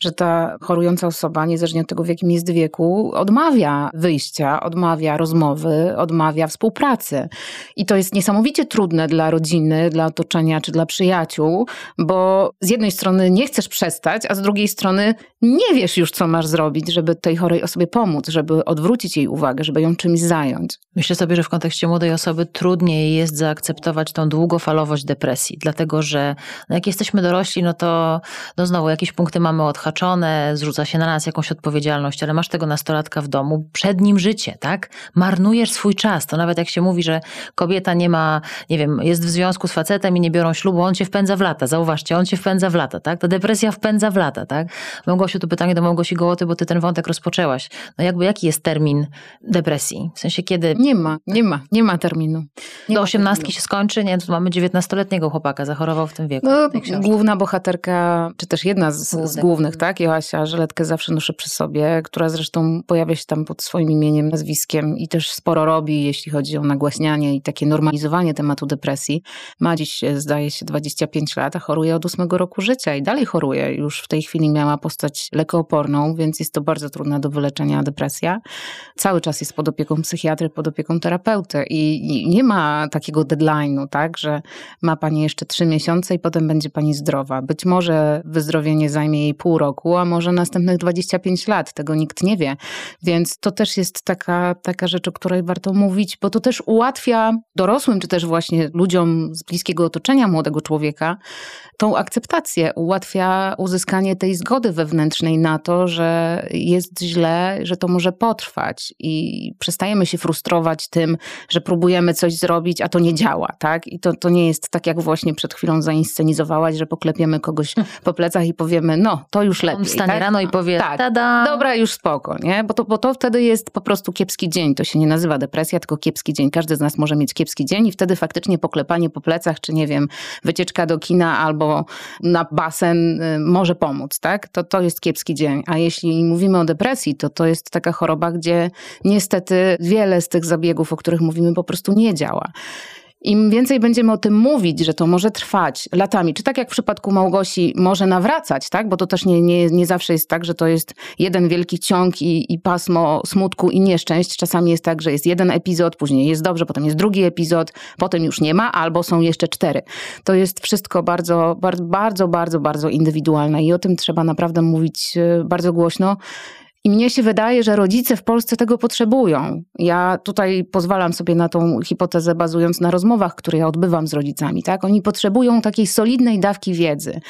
że ta chorująca osoba, niezależnie od tego w jakim jest wieku, odmawia wyjścia, odmawia rozmowy, odmawia współpracy. I to jest niesamowicie trudne dla rodziny, dla otoczenia czy dla przyjaciół, bo z jednej strony nie chcesz przestać, a z drugiej strony nie wiesz już, co masz zrobić, żeby tej chorej osobie pomóc, żeby odwrócić jej uwagę, żeby ją czymś zająć. Myślę sobie, że w kontekście młodej osoby trudniej jest zaakceptować tą długofalowość depresji, dlatego że no jak jesteśmy dorośli, no to no znowu jakieś punkty mamy odhaczone, zrzuca się na nas jakąś odpowiedzialność, ale masz tego nastolatka w domu, przed nim życie, tak? Marnujesz swój czas. To nawet jak się mówi, że kobieta nie ma, nie wiem, jest w związku z facetem i nie biorą ślubu, on cię wpędza w lata. Zauważcie, on cię wpędza w lata, tak? Ta depresja wpędza w lata, tak? Małgosiu, tu pytanie do Małgosi Gołoty, bo ty ten wątek rozpoczęłaś. No jakby jaki jest termin depresji? W sensie kiedy... Nie ma, nie ma, nie ma terminu. Nie do osiemnastki się skończy? Nie, tu mamy dziewiętnastoletniego chłopaka, zachorował w tym wieku. No, główna bohaterka, czy też jedna z, z głównych, tak? Joasia Żeletkę zawsze noszę przy sobie, która zresztą pojawia się tam pod swoim imieniem, nazwiskiem i też sporo robi, jeśli chodzi o nagłaśnianie i takie normalizowanie tematu depresji. Ma dziś, zdaje się, 25 lat, a choruje od ósmego roku życia i dalej choruje. Już w tej chwili miała postać lekooporną, więc jest to bardzo trudna do wyleczenia depresja. Cały czas jest pod opieką psychiatry, pod opieką terapeuty i nie ma takiego tak, że ma pani jeszcze trzy miesiące i potem będzie pani zdrowa. Być może wyzdrowienie zajmie jej pół roku, a może następnych 25 lat. Tego nikt nie wie. Więc to też jest taka, taka rzecz, o której warto mówić, bo to też ułatwia dorosłym, czy też właśnie ludziom z bliskiego otoczenia młodego człowieka tą akceptację, ułatwia uzyskanie tej zgody wewnętrznej na to, że jest źle, że to może potrwać i przestajemy się frustrować tym, że próbujemy coś zrobić, a to nie działa, tak? I to, to nie jest tak, jak właśnie przed chwilą zainscenizowałaś, że poklepiemy kogoś po plecach i powiemy, no, to już lepiej. On wstanie tak? rano i powie, tak, tada. dobra, już spoko, nie? Bo to, bo to wtedy jest po prostu kiepski dzień. To się nie nazywa depresja, tylko kiepski dzień. Każdy z nas może mieć kiepski dzień i wtedy faktycznie poklepanie po plecach, czy nie wiem, wycieczka do kina albo na basen y, może pomóc, tak? To, to jest kiepski dzień. A jeśli mówimy o depresji, to to jest taka choroba, gdzie niestety wiele z tych zabiegów, o których mówimy, po prostu nie działa. Im więcej będziemy o tym mówić, że to może trwać latami, czy tak jak w przypadku Małgosi, może nawracać, tak? Bo to też nie, nie, nie zawsze jest tak, że to jest jeden wielki ciąg i, i pasmo smutku i nieszczęść. Czasami jest tak, że jest jeden epizod, później jest dobrze, potem jest drugi epizod, potem już nie ma, albo są jeszcze cztery. To jest wszystko bardzo, bardzo, bardzo, bardzo, bardzo indywidualne i o tym trzeba naprawdę mówić e, bardzo głośno I mnie się wydaje, że rodzice w Polsce tego potrzebują. Ja tutaj pozwalam sobie na tą hipotezę, bazując na rozmowach, które ja odbywam z rodzicami. Tak? Oni potrzebują takiej solidnej dawki wiedzy.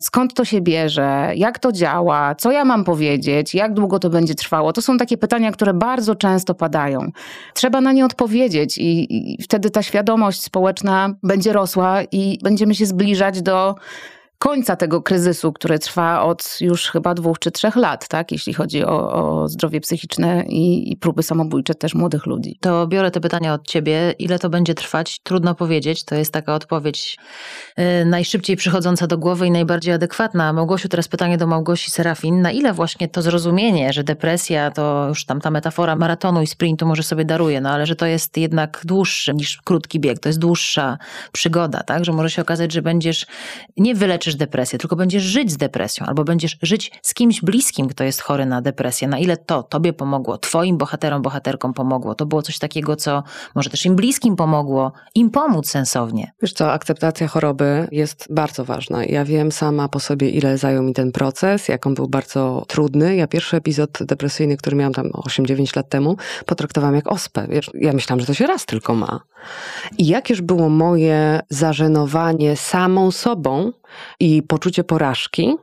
Skąd to się bierze, jak to działa, co ja mam powiedzieć, jak długo to będzie trwało. To są takie pytania, które bardzo często padają. Trzeba na nie odpowiedzieć, i, i wtedy ta świadomość społeczna będzie rosła i będziemy się zbliżać do końca tego kryzysu, który trwa od już chyba dwóch czy trzech lat, tak? jeśli chodzi o, o zdrowie psychiczne i, i, próby samobójcze też młodych ludzi. To biorę te pytania od ciebie. Ile to będzie trwać? Trudno powiedzieć. To jest taka odpowiedź yy, najszybciej przychodząca do głowy i najbardziej adekwatna. Małgosiu, teraz pytanie do Małgosi Serafin. Na ile właśnie to zrozumienie, że depresja to już tam ta metafora maratonu i sprintu może sobie daruje, no ale że to jest jednak dłuższy niż krótki bieg, to jest dłuższa przygoda, tak? Że może się okazać, że będziesz nie wyleczyć wyleczysz depresję, tylko będziesz żyć z depresją, albo będziesz żyć z kimś bliskim, kto jest chory na depresję. Na ile to tobie pomogło, twoim bohaterom, bohaterkom pomogło. To było coś takiego, co może też im bliskim pomogło, im pomóc sensownie. Wiesz co, akceptacja choroby jest bardzo ważna. Ja wiem sama po sobie, ile zajął mi ten proces, jak on był bardzo trudny. Ja pierwszy epizod depresyjny, który miałam tam 8-9 lat temu, potraktowałam jak ospę. Wiesz, ja myślałam, że to się raz tylko ma. I jakież było moje zażenowanie samą sobą, i poczucie porażki,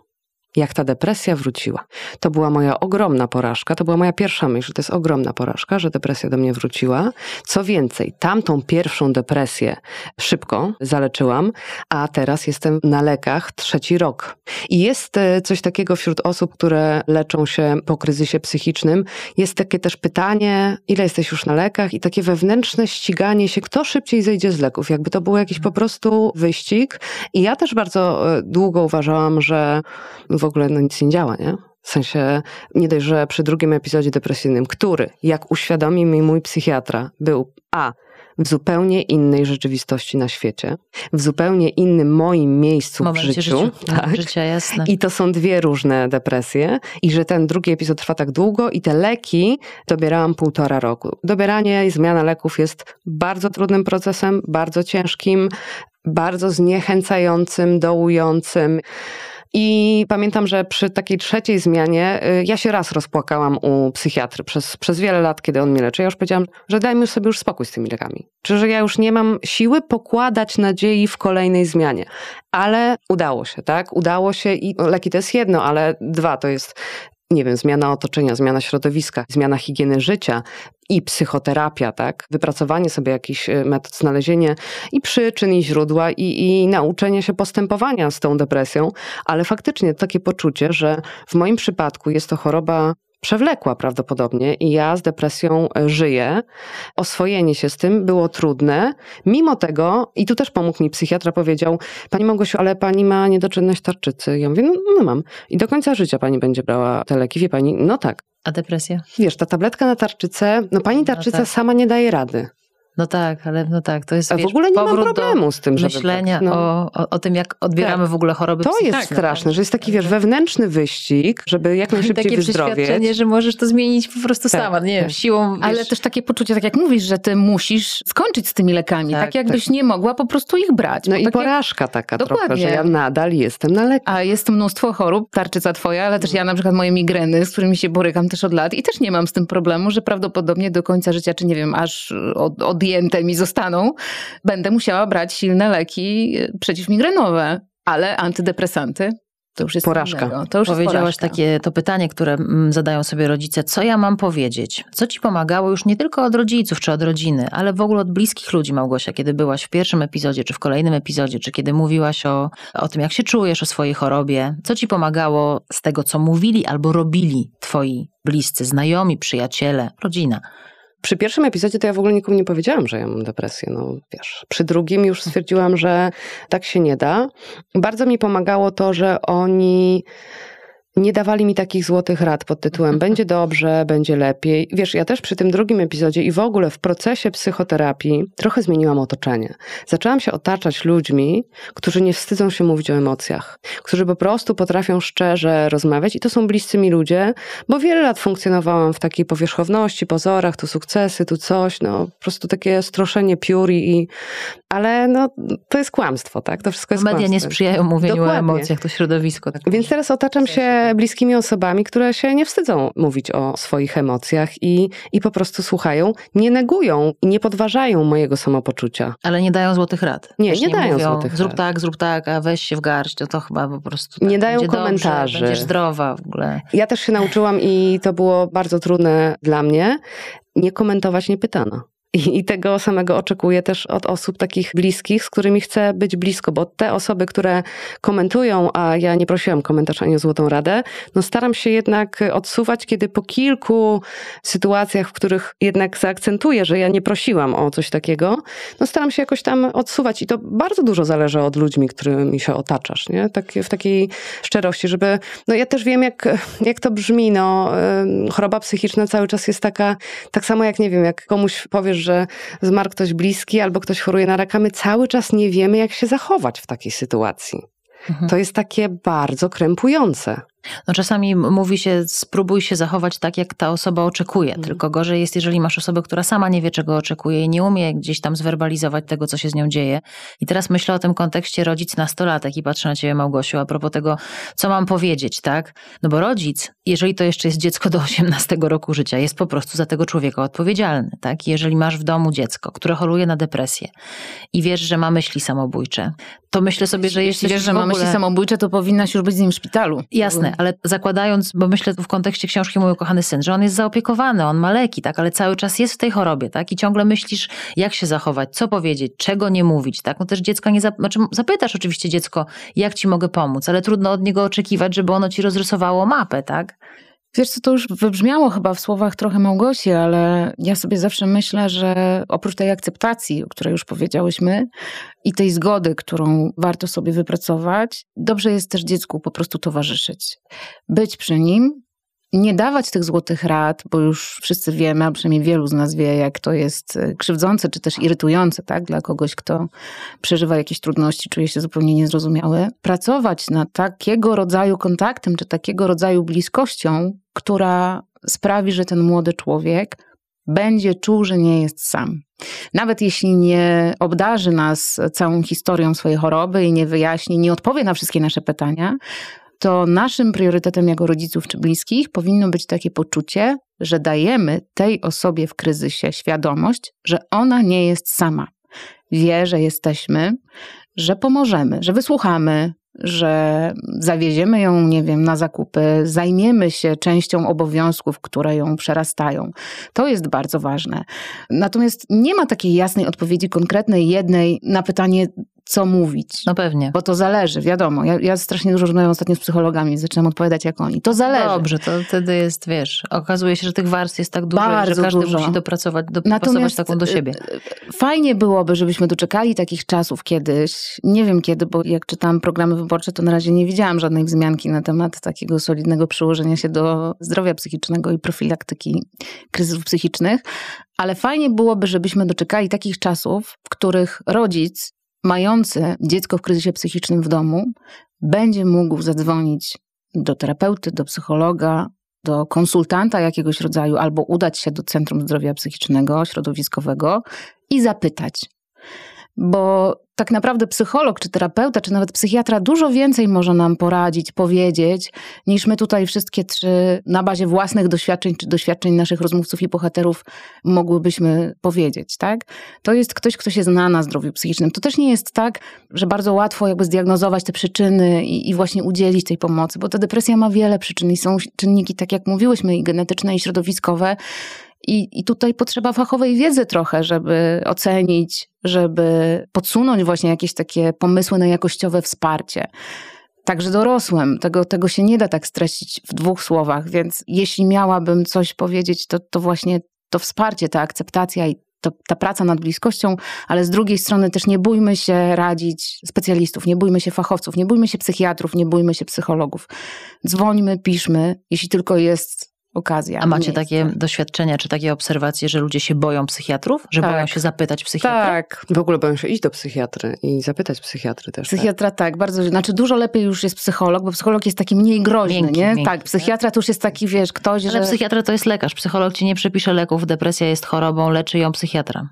jak ta depresja wróciła. To była moja ogromna porażka, to była moja pierwsza myśl, to jest ogromna porażka, że depresja do mnie wróciła. Co więcej, tamtą pierwszą depresję szybko zaleczyłam, a teraz jestem na lekach trzeci rok. I jest e, coś takiego wśród osób, które leczą się po kryzysie psychicznym, jest takie też pytanie, ile jesteś już na lekach i takie wewnętrzne ściganie się, kto szybciej zejdzie z leków, jakby to był jakiś po prostu wyścig. I ja też bardzo e, długo uważałam, że w ogóle no nic nie działa, nie? W sensie, nie dość, że przy drugim epizodzie depresyjnym, który, jak uświadomił mi mój psychiatra, był A, w zupełnie innej rzeczywistości na świecie, w zupełnie innym moim miejscu w życiu. życiu tak. Życia, jasne. I to są dwie różne depresje. I że ten drugi epizod trwa tak długo i te leki dobierałam półtora roku. Dobieranie i zmiana leków jest bardzo trudnym procesem, bardzo ciężkim, bardzo zniechęcającym, dołującym. I pamiętam, że przy takiej trzeciej zmianie y, ja się raz rozpłakałam u psychiatry przez, przez wiele lat, kiedy on mnie leczy. Ja już powiedziałam, że dajmy sobie już spokój z tymi lekami. Czy że ja już nie mam siły pokładać nadziei w kolejnej zmianie. Ale udało się, tak? Udało się i leki to jest jedno, ale dwa to jest nie wiem, zmiana otoczenia, zmiana środowiska, zmiana higieny życia i psychoterapia, tak? Wypracowanie sobie jakichś e, metod, znalezienie i przyczyn, i źródła, i, i nauczenie się postępowania z tą depresją, ale faktycznie takie poczucie, że w moim przypadku jest to choroba przewlekła prawdopodobnie i ja z depresją e, żyję. Oswojenie się z tym było trudne. Mimo tego, i tu też pomógł mi psychiatra, powiedział, pani Małgosiu, ale pani ma niedoczynność tarczycy. Ja mówię, no, no mam. I do końca życia pani będzie brała te leki. Wie pani, no tak. A depresja? Wiesz, ta tabletka na tarczycę, no pani no tarczyca no tak. sama nie daje rady. No tak, ale no tak, to jest A wiesz, w ogóle nie mam problemu z tym, żeby myślenia tak, no. o, o, o, tym, jak odbieramy tak. w ogóle choroby To psychiczne. jest straszne, że jest taki, wiesz, wewnętrzny wyścig, żeby jak najszybciej takie wyzdrowieć. Takie przeświadczenie, że możesz to zmienić po prostu tak, sama, nie wiem, tak. siłą. Wiesz. Ale też takie poczucie, tak jak mówisz, że ty musisz skończyć z tymi lekami, tak, tak jakbyś nie mogła po prostu ich brać. No i porażka taka Dokładnie. trochę, że ja nadal jestem na lekach. A jest mnóstwo chorób, tarczyca twoja, ale też ja na przykład moje migreny, z którymi się borykam też od lat i też nie mam z tym problemu, że prawdopodobnie do końca życia, czy nie wiem, aż od, odjęte mi zostaną będę musiała brać silne leki y, przeciwmigrenowe, ale antydepresanty to już jest porażka. To już Powiedziałaś jest takie to pytanie, które mm, zadają sobie rodzice. Co ja mam powiedzieć? Co ci pomagało już nie tylko od rodziców czy od rodziny, ale w ogóle od bliskich ludzi, Małgosia, kiedy byłaś w pierwszym epizodzie, czy w kolejnym epizodzie, czy kiedy mówiłaś o, o tym, jak się czujesz, o swojej chorobie? Co ci pomagało z tego, co mówili albo robili twoi bliscy, znajomi, przyjaciele, rodzina? Przy pierwszym epizodzie to ja w ogóle nikomu nie powiedziałam, że ja mam depresję. No wiesz, przy drugim już stwierdziłam, że tak się nie da. Bardzo mi pomagało to, że oni nie dawali mi takich złotych rad pod tytułem będzie dobrze, będzie lepiej. Wiesz, ja też przy tym drugim epizodzie i w ogóle w procesie psychoterapii trochę zmieniłam otoczenie. Zaczęłam się otaczać ludźmi, którzy nie wstydzą się mówić o emocjach, którzy po prostu potrafią szczerze rozmawiać i to są bliscy mi ludzie, bo wiele lat funkcjonowałam w takiej powierzchowności, pozorach, tu sukcesy, tu coś, no po prostu takie stroszenie piór i, ale no to jest kłamstwo, tak? To wszystko jest Media kłamstwo. nie sprzyjają mówieniu Dokładnie. o emocjach, to środowisko. Tak Więc teraz otaczam się bliskimi osobami, które się nie wstydzą mówić o swoich emocjach i, i po prostu słuchają, nie negują i nie podważają mojego samopoczucia. Ale nie dają złotych rad. Nie, Też nie dają mówią, złotych Zrób rad. tak, zrób tak, a weź się w garść, to, to chyba po prostu tak Nie dają komentarzy. Dobrze, będziesz zdrowa w ogóle. Ja też się nauczyłam i to było bardzo trudne dla mnie, nie komentować nie pytano. I, tego samego oczekuję też od osób takich bliskich, z którymi chcę być blisko, bo te osoby, które komentują, a ja nie prosiłam komentarz ani o złotą radę, no staram się jednak odsuwać, kiedy po kilku sytuacjach, w których jednak zaakcentuję, że ja nie prosiłam o coś takiego, no staram się jakoś tam odsuwać i to bardzo dużo zależy od ludźmi, którymi się otaczasz, nie? Tak, w takiej szczerości, żeby, no ja też wiem, jak, jak to brzmi, no choroba psychiczna cały czas jest taka, tak samo jak, nie wiem, jak komuś powiesz, że zmarł ktoś bliski albo ktoś choruje na raka, my cały czas nie wiemy, jak się zachować w takiej sytuacji. Mhm. To jest takie bardzo krępujące. No czasami mówi się, spróbuj się zachować tak, jak ta osoba oczekuje. Mhm. Tylko gorzej jest, jeżeli masz osobę, która sama nie wie, czego oczekuje i nie umie gdzieś tam zwerbalizować tego, co się z nią dzieje. I teraz myślę o tym kontekście rodzic nastolatek i patrzę na ciebie, Małgosiu, a propos tego, co mam powiedzieć, tak? No bo rodzic, jeżeli to jeszcze jest dziecko do 18 roku życia, jest po prostu za tego człowieka odpowiedzialny, tak? I Jeżeli masz w domu dziecko, które choruje na depresję i wiesz, że ma myśli samobójcze, to myślę sobie, że Jeśli jesteś wiesz, że ma ogóle... myśli samobójcze, to powinnaś już być z nim w szpitalu. Jasne, ale zakładając, bo myślę w kontekście książki Mój ukochany syn, że on jest zaopiekowany, on ma leki, tak, ale cały czas jest w tej chorobie, tak, i ciągle myślisz, jak się zachować, co powiedzieć, czego nie mówić, tak, no też dziecka nie, zap... znaczy zapytasz oczywiście dziecko, jak ci mogę pomóc, ale trudno od niego oczekiwać, żeby ono ci rozrysowało mapę, tak. Wiesz co, to już wybrzmiało chyba w słowach trochę Małgosi, ale ja sobie zawsze myślę, że oprócz tej akceptacji, o której już powiedziałyśmy, i tej zgody, którą warto sobie wypracować, dobrze jest też dziecku po prostu towarzyszyć. Być przy nim, nie dawać tych złotych rad, bo już wszyscy wiemy, a przynajmniej wielu z nas wie, jak to jest e, krzywdzące czy też irytujące tak, dla kogoś, kto przeżywa jakieś trudności, czuje się zupełnie niezrozumiały. Pracować nad takiego rodzaju kontaktem czy takiego rodzaju bliskością, która sprawi, że ten młody człowiek będzie czuł, że nie jest sam. Nawet jeśli nie obdarzy nas całą historią swojej choroby i nie wyjaśni, nie odpowie na wszystkie nasze pytania, to naszym priorytetem jako rodziców czy bliskich powinno być takie poczucie, że dajemy tej osobie w kryzysie świadomość, że ona nie jest sama. Wie, że jesteśmy, że pomożemy, że wysłuchamy, że zawieziemy ją, nie wiem, na zakupy, zajmiemy się częścią obowiązków, które ją przerastają. To jest bardzo ważne. Natomiast nie ma takiej jasnej odpowiedzi konkretnej, jednej na pytanie, co mówić. No pewnie. Bo to zależy, wiadomo. Ja, ja strasznie dużo rozmawiam ostatnio z psychologami, zaczynam odpowiadać jak oni. To zależy. Dobrze, to wtedy jest, wiesz, okazuje się, że tych warstw jest tak dużo, Bardzo że każdy dużo. musi dopracować, dopasować taką do siebie. e, Fajnie byłoby, żebyśmy doczekali takich czasów kiedyś. Nie wiem kiedy, bo jak czytałam programy wyborcze, to na razie nie widziałam żadnej wzmianki na temat takiego solidnego przyłożenia się do zdrowia psychicznego i profilaktyki kryzysów psychicznych. Ale fajnie byłoby, żebyśmy doczekali takich czasów, w których rodzic mający dziecko w kryzysie psychicznym w domu będzie mógł zadzwonić do terapeuty, do psychologa, do konsultanta jakiegoś rodzaju, albo udać się do Centrum Zdrowia Psychicznego, środowiskowego i zapytać. Bo tak naprawdę psycholog, czy terapeuta, czy nawet psychiatra dużo więcej może nam poradzić, powiedzieć, niż my tutaj wszystkie trzy na bazie własnych doświadczeń, czy doświadczeń naszych rozmówców i bohaterów mogłybyśmy powiedzieć, tak? To jest ktoś, kto się zna na zdrowiu psychicznym. To też nie jest tak, że bardzo łatwo jakby zdiagnozować te przyczyny i, i właśnie udzielić tej pomocy, bo ta depresja ma wiele przyczyn i są czynniki, tak jak mówiłyśmy, i genetyczne, i środowiskowe. I, I tutaj potrzeba fachowej wiedzy trochę, żeby ocenić, żeby podsunąć właśnie jakieś takie pomysły na jakościowe wsparcie. Także dorosłym. Tego, tego się nie da tak streścić w dwóch słowach, więc jeśli miałabym coś powiedzieć, to, to właśnie to wsparcie, ta akceptacja i to, ta praca nad bliskością, ale z drugiej strony też nie bójmy się radzić specjalistów, nie bójmy się fachowców, nie bójmy się psychiatrów, nie bójmy się psychologów. Dzwońmy, piszmy, jeśli tylko jest okazja. A macie miejsce. takie doświadczenia, czy takie obserwacje, że ludzie się boją psychiatrów? Że Tak. boją się zapytać psychiatry? Tak, W ogóle boją się iść do psychiatry i zapytać psychiatry też. tak? Psychiatra tak, bardzo, znaczy dużo lepiej już jest psycholog, bo psycholog jest taki mniej groźny, Miękki, nie? miękki, tak, psychiatra to już jest taki, wiesz, ktoś, Ale że... psychiatra to jest lekarz. Psycholog ci nie przepisze leków, depresja jest chorobą, leczy ją psychiatra.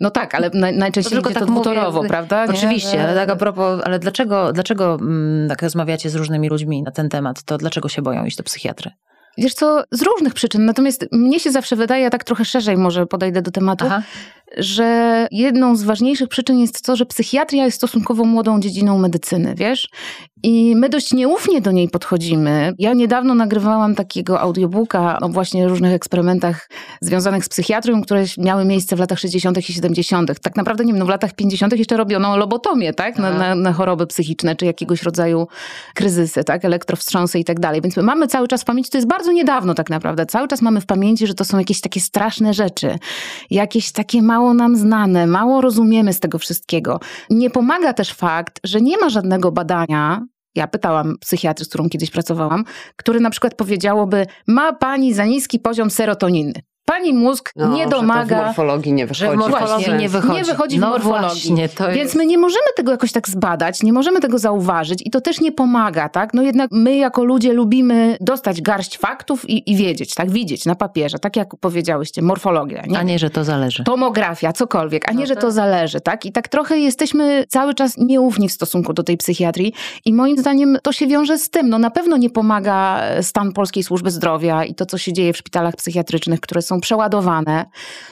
No tak, ale naj, najczęściej To tylko tak to mówię, dwutorowo, prawda? Nie? Oczywiście, ale tak a propos, ale dlaczego, dlaczego mm, jak rozmawiacie z różnymi ludźmi na ten temat, to dlaczego się boją iść do psychiatry? Wiesz co, z różnych przyczyn, natomiast mnie się zawsze wydaje, ja tak trochę szerzej może podejdę do tematu, Aha. Że jedną z ważniejszych przyczyn jest to, że psychiatria jest stosunkowo młodą dziedziną medycyny, wiesz? I my dość nieufnie do niej podchodzimy. Ja niedawno nagrywałam takiego audiobooka o właśnie różnych eksperymentach związanych z psychiatrią, które miały miejsce w latach 60. i 70. Tak naprawdę, nie wiem, no w latach 50. jeszcze robiono lobotomię, tak? Na, na, na choroby psychiczne, czy jakiegoś rodzaju kryzysy, tak? Elektrowstrząsy i tak dalej. Więc my mamy cały czas w pamięci, to jest bardzo niedawno tak naprawdę, cały czas mamy w pamięci, że to są jakieś takie straszne rzeczy, jakieś takie mało nam znane, mało rozumiemy z tego wszystkiego. Nie pomaga też fakt, że nie ma żadnego badania, ja pytałam psychiatry, z którą kiedyś pracowałam, który na przykład powiedziałoby, ma pani za niski poziom serotoniny. Pani mózg No, nie Że to w domaga. morfologii nie Że w wychodzi. morfologii Właśnie. nie wychodzi. Nie wychodzi w no morfologii. Właśnie, to Więc jest... my nie możemy tego jakoś tak zbadać, nie możemy tego zauważyć i to też nie pomaga, tak? No jednak my jako ludzie lubimy dostać garść faktów i, i wiedzieć, tak? Widzieć na papierze, tak jak powiedziałyście, morfologia, nie? A nie, że to zależy. Tomografia, cokolwiek, a nie, No że tak. to zależy, tak? I tak trochę jesteśmy cały czas nieufni w stosunku do tej psychiatrii i moim zdaniem to się wiąże z tym, no na pewno nie pomaga stan polskiej służby zdrowia i to, co się dzieje w szpitalach psychiatrycznych, które są przeładowane,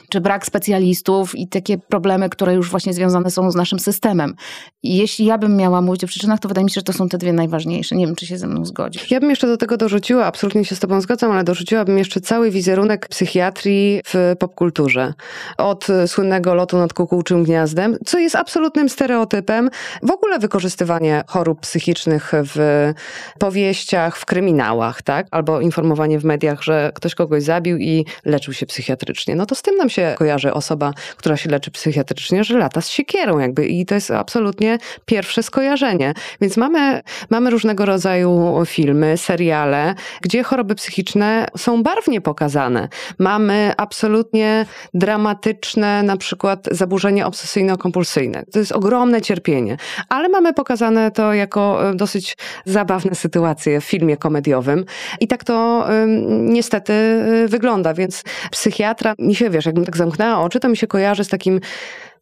czy brak specjalistów i takie problemy, które już właśnie związane są z naszym systemem. I jeśli ja bym miała mówić o przyczynach, to wydaje mi się, że to są te dwie najważniejsze. Nie wiem, czy się ze mną zgodzisz. Ja bym jeszcze do tego dorzuciła, absolutnie się z Tobą zgadzam, ale dorzuciłabym jeszcze cały wizerunek psychiatrii w popkulturze. Od słynnego lotu nad kukułczym gniazdem, co jest absolutnym stereotypem. W ogóle wykorzystywanie chorób psychicznych w powieściach, w kryminałach, tak? Albo informowanie w mediach, że ktoś kogoś zabił i leczył się psychiatrycznie. No to z tym nam się kojarzy osoba, która się leczy psychiatrycznie, że lata z siekierą jakby i to jest absolutnie pierwsze skojarzenie. Więc mamy, mamy różnego rodzaju filmy, seriale, gdzie choroby psychiczne są barwnie pokazane. Mamy absolutnie dramatyczne na przykład zaburzenie obsesyjno-kompulsyjne. To jest ogromne cierpienie, ale mamy pokazane to jako e, dosyć zabawne sytuacje w filmie komediowym i tak to niestety y, wygląda, więc psychiatra, mi się wiesz, jakbym tak zamknęła oczy, to mi się kojarzy z takim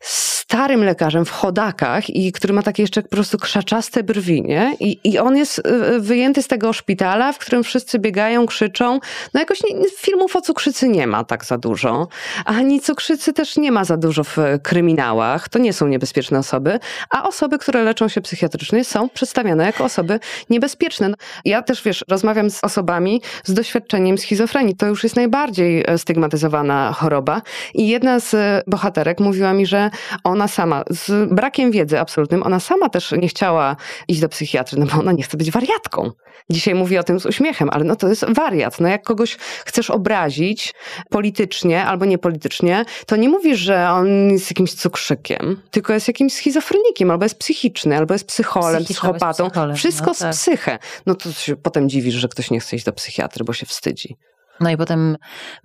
starym lekarzem w chodakach i który ma takie jeszcze po prostu krzaczaste brwi, nie? I, I on jest y, wyjęty z tego szpitala, w którym wszyscy biegają, krzyczą. No jakoś nie, filmów o cukrzycy nie ma tak za dużo, ani cukrzycy też nie ma za dużo w kryminałach. To nie są niebezpieczne osoby, a osoby, które leczą się psychiatrycznie są przedstawiane jako osoby niebezpieczne. No, Ja też, wiesz, rozmawiam z osobami z doświadczeniem schizofrenii. To już jest najbardziej e, stygmatyzowana choroba. I jedna z e, bohaterek mówiła mi, że ona sama, z brakiem wiedzy absolutnym, ona sama też nie chciała iść do psychiatry, no bo ona nie chce być wariatką. Dzisiaj mówi o tym z uśmiechem, ale no to jest wariat. No jak kogoś chcesz obrazić politycznie albo niepolitycznie, to nie mówisz, że on jest jakimś cukrzykiem, tylko jest jakimś schizofrenikiem, albo jest psychiczny, albo jest psycholem, Psychiczny, albo jest psychopatą. psycholem, Wszystko no z tak. psychę. No to się potem dziwisz, że ktoś nie chce iść do psychiatry, bo się wstydzi. No i potem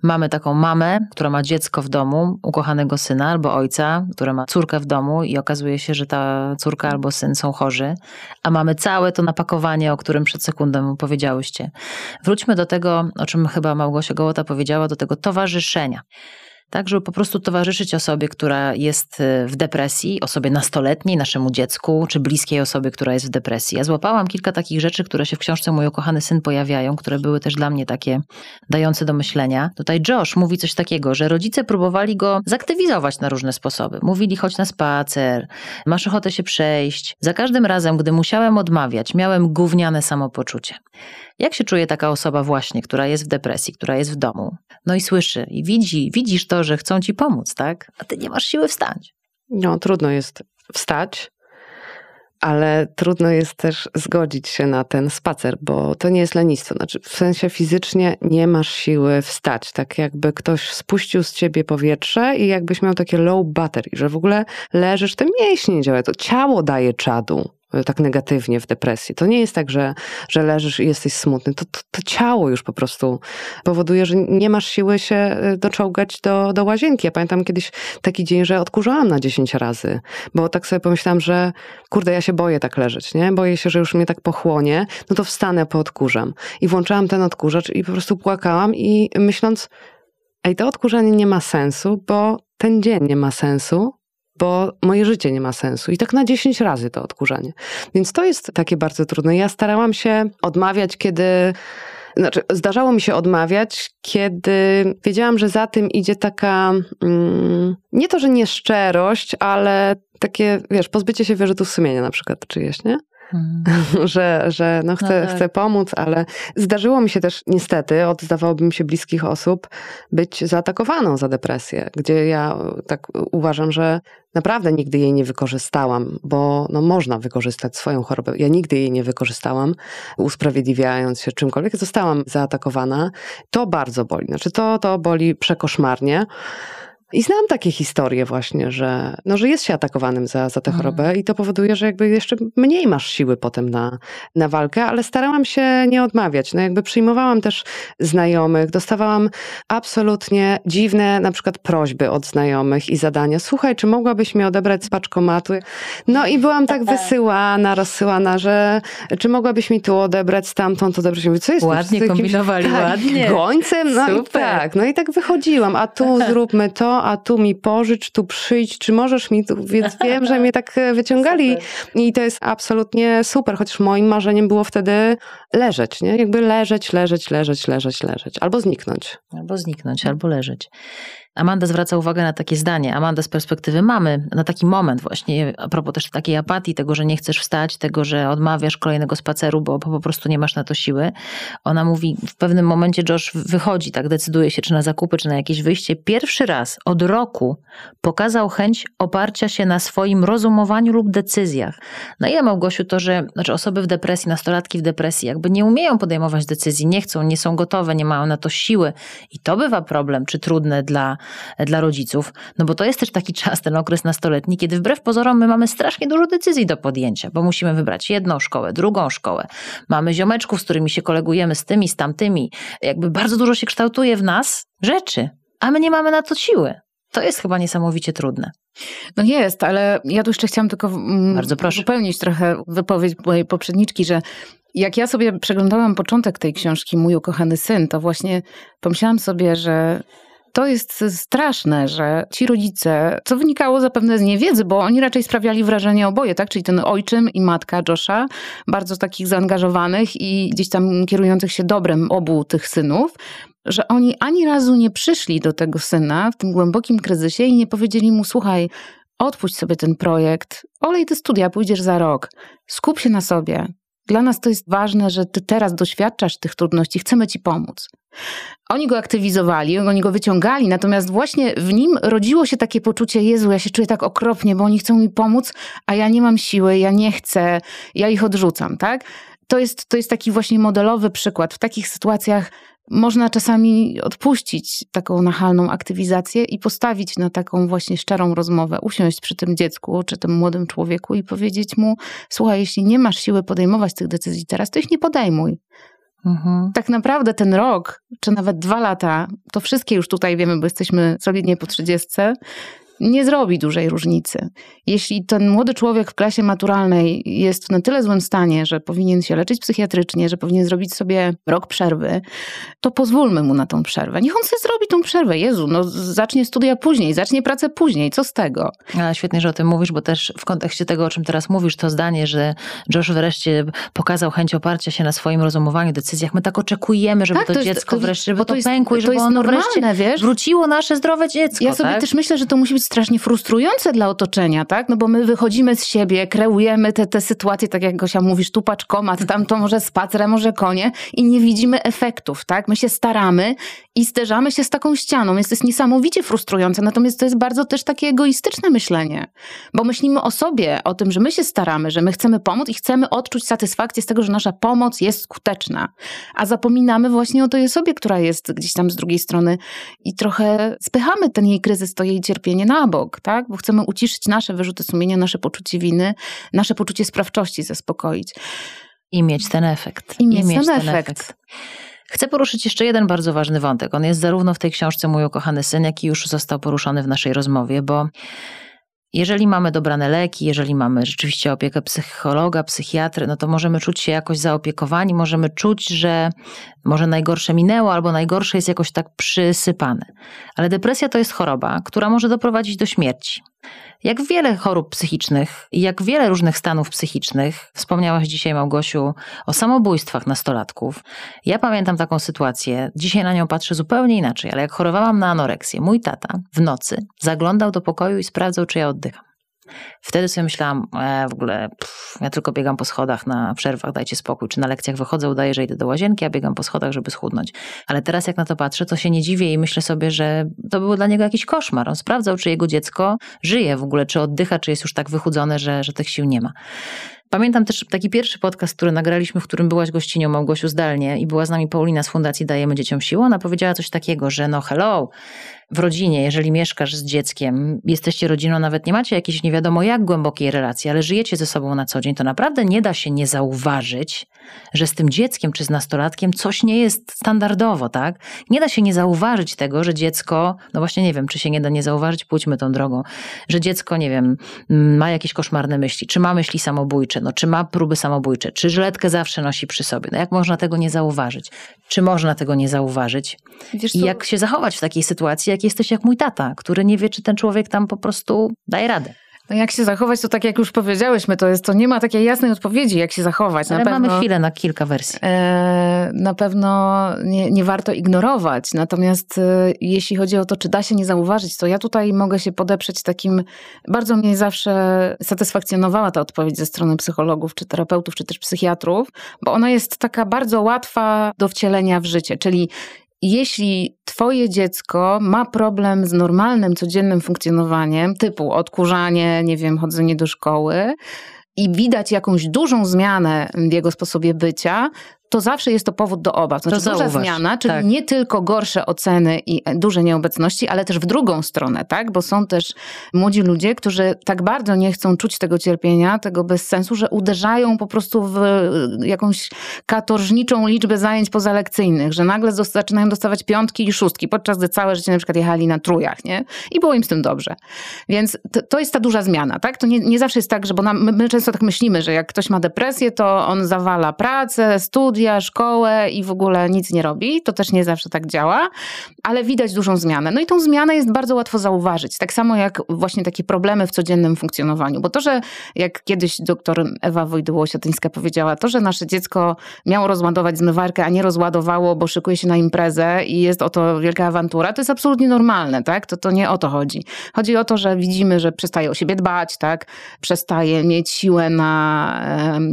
mamy taką mamę, która ma dziecko w domu, ukochanego syna albo ojca, która ma córkę w domu i okazuje się, że ta córka albo syn są chorzy, a mamy całe to napakowanie, o którym przed sekundą powiedziałyście. Wróćmy do tego, o czym chyba Małgosia Gołota powiedziała, do tego towarzyszenia. Tak, żeby po prostu towarzyszyć osobie, która jest y, w depresji, osobie nastoletniej, naszemu dziecku, czy bliskiej osobie, która jest w depresji. Ja złapałam kilka takich rzeczy, które się w książce Mój ukochany syn pojawiają, które były też dla mnie takie dające do myślenia. Tutaj Josh mówi coś takiego, że rodzice próbowali go zaktywizować na różne sposoby. Mówili, chodź na spacer, masz ochotę się przejść. Za każdym razem, gdy musiałem odmawiać, miałem gówniane samopoczucie. Jak się czuje taka osoba właśnie, która jest w depresji, która jest w domu, no i słyszy i widzi, widzisz to, że chcą ci pomóc, tak? A ty nie masz siły wstać. No, trudno jest wstać, ale trudno jest też zgodzić się na ten spacer, bo to nie jest lenistwo. Znaczy, w sensie fizycznie nie masz siły wstać. Tak jakby ktoś spuścił z ciebie powietrze i jakbyś miał takie low battery, że w ogóle leżysz, te mięśnie nie działają, to ciało daje czadu. Y, tak negatywnie w depresji. To nie jest tak, że, że leżysz i jesteś smutny. To, to, to ciało już po prostu powoduje, że nie masz siły się y, doczołgać do, do łazienki. Ja pamiętam kiedyś taki dzień, że odkurzałam na 10 razy, bo tak sobie pomyślałam, że kurde, ja się boję tak leżeć, nie? Boję się, że już mnie tak pochłonie, no to wstanę, poodkurzam. I włączałam ten odkurzacz i po prostu płakałam i myśląc, ej, to odkurzanie nie ma sensu, bo ten dzień nie ma sensu, bo moje życie nie ma sensu. I tak na 10 razy to odkurzanie. Więc to jest takie bardzo trudne. Ja starałam się odmawiać, kiedy. Znaczy, zdarzało mi się odmawiać, kiedy wiedziałam, że za tym idzie taka, mm, nie to, że nieszczerość, ale takie, wiesz, pozbycie się wyrzutów sumienia na przykład czyjeś, nie? Hmm. że, że no chcę, no tak. chcę pomóc, ale zdarzyło mi się też niestety, od się bliskich osób, być zaatakowaną za depresję, gdzie ja tak uważam, że naprawdę nigdy jej nie wykorzystałam, bo no, można wykorzystać swoją chorobę. Ja nigdy jej nie wykorzystałam, usprawiedliwiając się czymkolwiek. Zostałam zaatakowana. To bardzo boli. Znaczy to, to boli przekoszmarnie. I znam takie historie właśnie, że, no, że jest się atakowanym za, za tę mhm. chorobę i to powoduje, że jakby jeszcze mniej masz siły potem na, na walkę, ale starałam się nie odmawiać. No jakby przyjmowałam też znajomych, dostawałam absolutnie dziwne na przykład prośby od znajomych i zadania. Słuchaj, czy mogłabyś mi odebrać z paczkomatu? No i byłam tak wysyłana, rozsyłana, że czy mogłabyś mi tu odebrać, stamtąd odebrać? Mówię, co jest Ładnie kombinowali, tak, ładnie. Gońcem? No Super. i tak, no i tak wychodziłam, a tu zróbmy to, a tu mi pożycz, tu przyjdź, czy możesz mi tu, więc wiem, że mnie tak e, wyciągali super. i to jest absolutnie super, chociaż moim marzeniem było wtedy leżeć, nie? Jakby leżeć, leżeć, leżeć, leżeć, leżeć, albo zniknąć. Albo zniknąć, albo leżeć. Amanda zwraca uwagę na takie zdanie. Amanda z perspektywy mamy, na taki moment właśnie, a propos też takiej apatii, tego, że nie chcesz wstać, tego, że odmawiasz kolejnego spaceru, bo po prostu nie masz na to siły. Ona mówi, w pewnym momencie Josh wychodzi, tak decyduje się, czy na zakupy, czy na jakieś wyjście. Pierwszy raz od roku pokazał chęć oparcia się na swoim rozumowaniu lub decyzjach. No i ja, Małgosiu, to, że znaczy osoby w depresji, nastolatki w depresji, jakby nie umieją podejmować decyzji, nie chcą, nie są gotowe, nie mają na to siły. I to bywa problem, czy trudne dla dla rodziców, no bo to jest też taki czas, ten okres nastoletni, kiedy wbrew pozorom my mamy strasznie dużo decyzji do podjęcia, bo musimy wybrać jedną szkołę, drugą szkołę. Mamy ziomeczków, z którymi się kolegujemy, z tymi, z tamtymi. Jakby bardzo dużo się kształtuje w nas rzeczy, a my nie mamy na to siły. To jest chyba niesamowicie trudne. No jest, ale ja tu jeszcze chciałam tylko mm, Bardzo proszę. uzupełnić trochę wypowiedź mojej poprzedniczki, że jak ja sobie przeglądałam początek tej książki, Mój ukochany syn, to właśnie pomyślałam sobie, że to jest straszne, że ci rodzice, co wynikało zapewne z niewiedzy, bo oni raczej sprawiali wrażenie oboje, tak? Czyli ten ojczym i matka Josha, bardzo takich zaangażowanych i gdzieś tam kierujących się dobrem obu tych synów, że oni ani razu nie przyszli do tego syna w tym głębokim kryzysie i nie powiedzieli mu: Słuchaj, odpuść sobie ten projekt, olej te studia, pójdziesz za rok, skup się na sobie. Dla nas to jest ważne, że ty teraz doświadczasz tych trudności, chcemy ci pomóc. Oni go aktywizowali, oni go wyciągali, natomiast właśnie w nim rodziło się takie poczucie, Jezu, ja się czuję tak okropnie, bo oni chcą mi pomóc, a ja nie mam siły, ja nie chcę, ja ich odrzucam, tak? To jest, to jest taki właśnie modelowy przykład. W takich sytuacjach można czasami odpuścić taką nachalną aktywizację i postawić na taką właśnie szczerą rozmowę, usiąść przy tym dziecku czy tym młodym człowieku i powiedzieć mu: Słuchaj, jeśli nie masz siły podejmować tych decyzji teraz, to ich nie podejmuj. Mhm. Tak naprawdę ten rok, czy nawet dwa lata, to wszystkie już tutaj wiemy, bo jesteśmy solidnie po trzydziestce, nie zrobi dużej różnicy. Jeśli ten młody człowiek w klasie maturalnej jest w na tyle złym stanie, że powinien się leczyć psychiatrycznie, że powinien zrobić sobie rok przerwy, to pozwólmy mu na tą przerwę. Niech on sobie zrobi tą przerwę. Jezu, no zacznie studia później, zacznie pracę później. Co z tego? A, świetnie, że o tym mówisz, bo też w kontekście tego, o czym teraz mówisz, to zdanie, że Josh wreszcie pokazał chęć oparcia się na swoim rozumowaniu, decyzjach. My tak oczekujemy, żeby tak, to, to jest, dziecko wreszcie, żeby to, to pękło i żeby to ono wreszcie wiesz? wróciło nasze zdrowe dziecko. Ja sobie tak? też myślę, że to musi być strasznie frustrujące dla otoczenia, tak? No bo my wychodzimy z siebie, kreujemy te, te sytuacje, tak jak Gosia mówisz, tu paczkomat, tam to może spacer, może konie i nie widzimy efektów, tak? My się staramy i zderzamy się z taką ścianą. Jest to jest niesamowicie frustrujące, natomiast to jest bardzo też takie egoistyczne myślenie, bo myślimy o sobie, o tym, że my się staramy, że my chcemy pomóc i chcemy odczuć satysfakcję z tego, że nasza pomoc jest skuteczna, a zapominamy właśnie o tej osobie, która jest gdzieś tam z drugiej strony i trochę spychamy ten jej kryzys, to jej cierpienie na na bok, tak? Bo chcemy uciszyć nasze wyrzuty sumienia, nasze poczucie winy, nasze poczucie sprawczości zaspokoić. I mieć ten efekt. I mieć, ten, ten efekt. efekt. Chcę poruszyć jeszcze jeden bardzo ważny wątek. On jest zarówno w tej książce Mój ukochany syn, jak i już został poruszony w naszej rozmowie, bo jeżeli mamy dobrane leki, jeżeli mamy rzeczywiście opiekę psychologa, psychiatry, no to możemy czuć się jakoś zaopiekowani, możemy czuć, że może najgorsze minęło, albo najgorsze jest jakoś tak przysypane. Ale depresja to jest choroba, która może doprowadzić do śmierci. Jak wiele chorób psychicznych jak wiele różnych stanów psychicznych, wspomniałaś dzisiaj, Małgosiu, o samobójstwach nastolatków. Ja pamiętam taką sytuację, dzisiaj na nią patrzę zupełnie inaczej, ale jak chorowałam na anoreksję, mój tata w nocy zaglądał do pokoju i sprawdzał, czy ja oddycham. Wtedy sobie myślałam, e, w ogóle pff, ja tylko biegam po schodach na przerwach, dajcie spokój, czy na lekcjach wychodzę, udaję, że idę do łazienki, a biegam po schodach, żeby schudnąć. Ale teraz jak na to patrzę, to się nie dziwię i myślę sobie, że to był dla niego jakiś koszmar. On sprawdzał, czy jego dziecko żyje w ogóle, czy oddycha, czy jest już tak wychudzone, że, że tych sił nie ma. Pamiętam też taki pierwszy podcast, który nagraliśmy, w którym byłaś gościnią Małgosiu zdalnie i była z nami Paulina z Fundacji Dajemy Dzieciom Siłę. Ona powiedziała coś takiego, że no hello, w rodzinie, jeżeli mieszkasz z dzieckiem, jesteście rodziną, nawet nie macie jakiejś nie wiadomo jak głębokiej relacji, ale żyjecie ze sobą na co dzień, to naprawdę nie da się nie zauważyć, że z tym dzieckiem czy z nastolatkiem coś nie jest standardowo, tak? Nie da się nie zauważyć tego, że dziecko, no właśnie nie wiem, czy się nie da nie zauważyć, pójdźmy tą drogą, że dziecko, nie wiem, ma jakieś koszmarne myśli, czy ma myśli samobójcze, no czy ma próby samobójcze, czy żyletkę zawsze nosi przy sobie. No jak można tego nie zauważyć? Czy można tego nie zauważyć? I jak się zachować w takiej sytuacji, jak jesteś jak mój tata, który nie wie, czy ten człowiek tam po prostu daje radę. No jak się zachować, to tak jak już powiedziałyśmy, to jest to nie ma takiej jasnej odpowiedzi, jak się zachować. Na Ale pewno, mamy chwilę na kilka wersji. E, na pewno nie, nie warto ignorować. Natomiast e, jeśli chodzi o to, czy da się nie zauważyć, to ja tutaj mogę się podeprzeć takim, bardzo mnie zawsze satysfakcjonowała ta odpowiedź ze strony psychologów, czy terapeutów, czy też psychiatrów, bo ona jest taka bardzo łatwa do wcielenia w życie. Czyli jeśli Twoje dziecko ma problem z normalnym, codziennym funkcjonowaniem, typu odkurzanie, nie wiem, chodzenie do szkoły, i widać jakąś dużą zmianę w jego sposobie bycia, to zawsze jest to powód do obaw. Znaczy to duża zmiana, czyli tak. nie tylko gorsze oceny i duże nieobecności, ale też w drugą stronę, tak? Bo są też młodzi ludzie, którzy tak bardzo nie chcą czuć tego cierpienia, tego bezsensu, że uderzają po prostu w jakąś katorżniczą liczbę zajęć pozalekcyjnych, że nagle zaczynają dostawać piątki i szóstki, podczas gdy całe życie na przykład jechali na trójach, nie? I było im z tym dobrze. Więc to, to jest ta duża zmiana, tak? To nie, nie zawsze jest tak, że bo nam, my, my często tak myślimy, że jak ktoś ma depresję, to on zawala pracę, studia, studia, szkołę i w ogóle nic nie robi. To też nie zawsze tak działa, ale widać dużą zmianę. No i tą zmianę jest bardzo łatwo zauważyć. Tak samo jak właśnie takie problemy w codziennym funkcjonowaniu. Bo to, że jak kiedyś doktor Ewa Wojdyło-Siatyńska powiedziała, to, że nasze dziecko miało rozładować zmywarkę, a nie rozładowało, bo szykuje się na imprezę i jest o to wielka awantura, to jest absolutnie normalne, tak? To, to nie o to chodzi. Chodzi o to, że widzimy, że przestaje o siebie dbać, tak? Przestaje mieć siłę na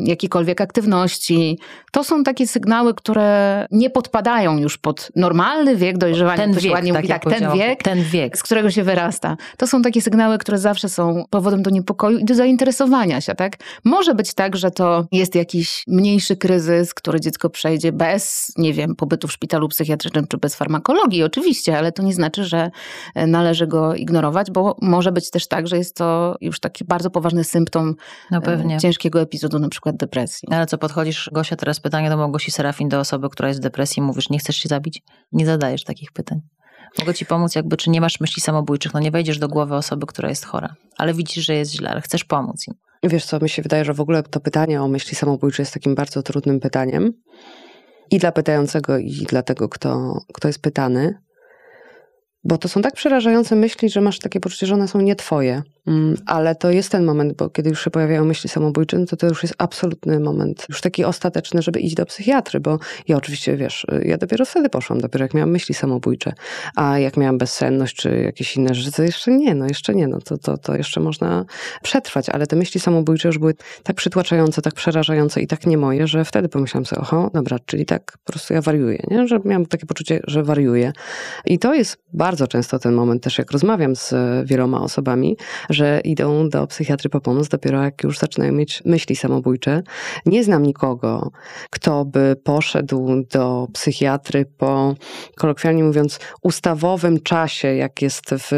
jakiekolwiek aktywności. To są takie takie sygnały, które nie podpadają już pod normalny wiek dojrzewania. Ten wiek, ładnie tak, mówi, tak ten wiek, ten wiek, z którego się wyrasta. To są takie sygnały, które zawsze są powodem do niepokoju i do zainteresowania się, tak? Może być tak, że to jest jakiś mniejszy kryzys, który dziecko przejdzie bez, nie wiem, pobytu w szpitalu psychiatrycznym czy bez farmakologii, oczywiście, ale to nie znaczy, że e, należy go ignorować, bo może być też tak, że jest to już taki bardzo poważny symptom no e, ciężkiego epizodu, na przykład depresji. Ale co, podchodzisz, Gosia, teraz pytanie do Małgosi Serafin do osoby, która jest w depresji, mówisz, nie chcesz się zabić? Nie zadajesz takich pytań. Mogę ci pomóc, jakby, czy nie masz myśli samobójczych, no nie wejdziesz do głowy osoby, która jest chora, ale widzisz, że jest źle, ale chcesz pomóc im. Wiesz co, mi się wydaje, że w ogóle to pytanie o myśli samobójcze jest takim bardzo trudnym pytaniem. I dla pytającego, i dla tego, kto, kto jest pytany. Bo to są tak przerażające myśli, że masz takie poczucie, że one są nie twoje. Mm, ale to jest ten moment, bo kiedy już się pojawiają myśli samobójcze, no to to już jest absolutny moment, już taki ostateczny, żeby iść do psychiatry, bo ja oczywiście, wiesz, ja dopiero wtedy poszłam, dopiero jak miałam myśli samobójcze, a jak miałam bezsenność czy jakieś inne rzeczy, to jeszcze nie, no jeszcze nie, no to, to, to jeszcze można przetrwać, ale te myśli samobójcze już były tak przytłaczające, tak przerażające i tak nie moje, że wtedy pomyślałam sobie, oho, dobra, czyli tak po prostu ja wariuję, nie? że miałam takie poczucie, że wariuję. I to jest bardzo bardzo często ten moment też, jak rozmawiam z wieloma osobami, że idą do psychiatry po pomoc dopiero jak już zaczynają mieć myśli samobójcze. Nie znam nikogo, kto by poszedł do psychiatry po, kolokwialnie mówiąc, ustawowym czasie, jak jest w,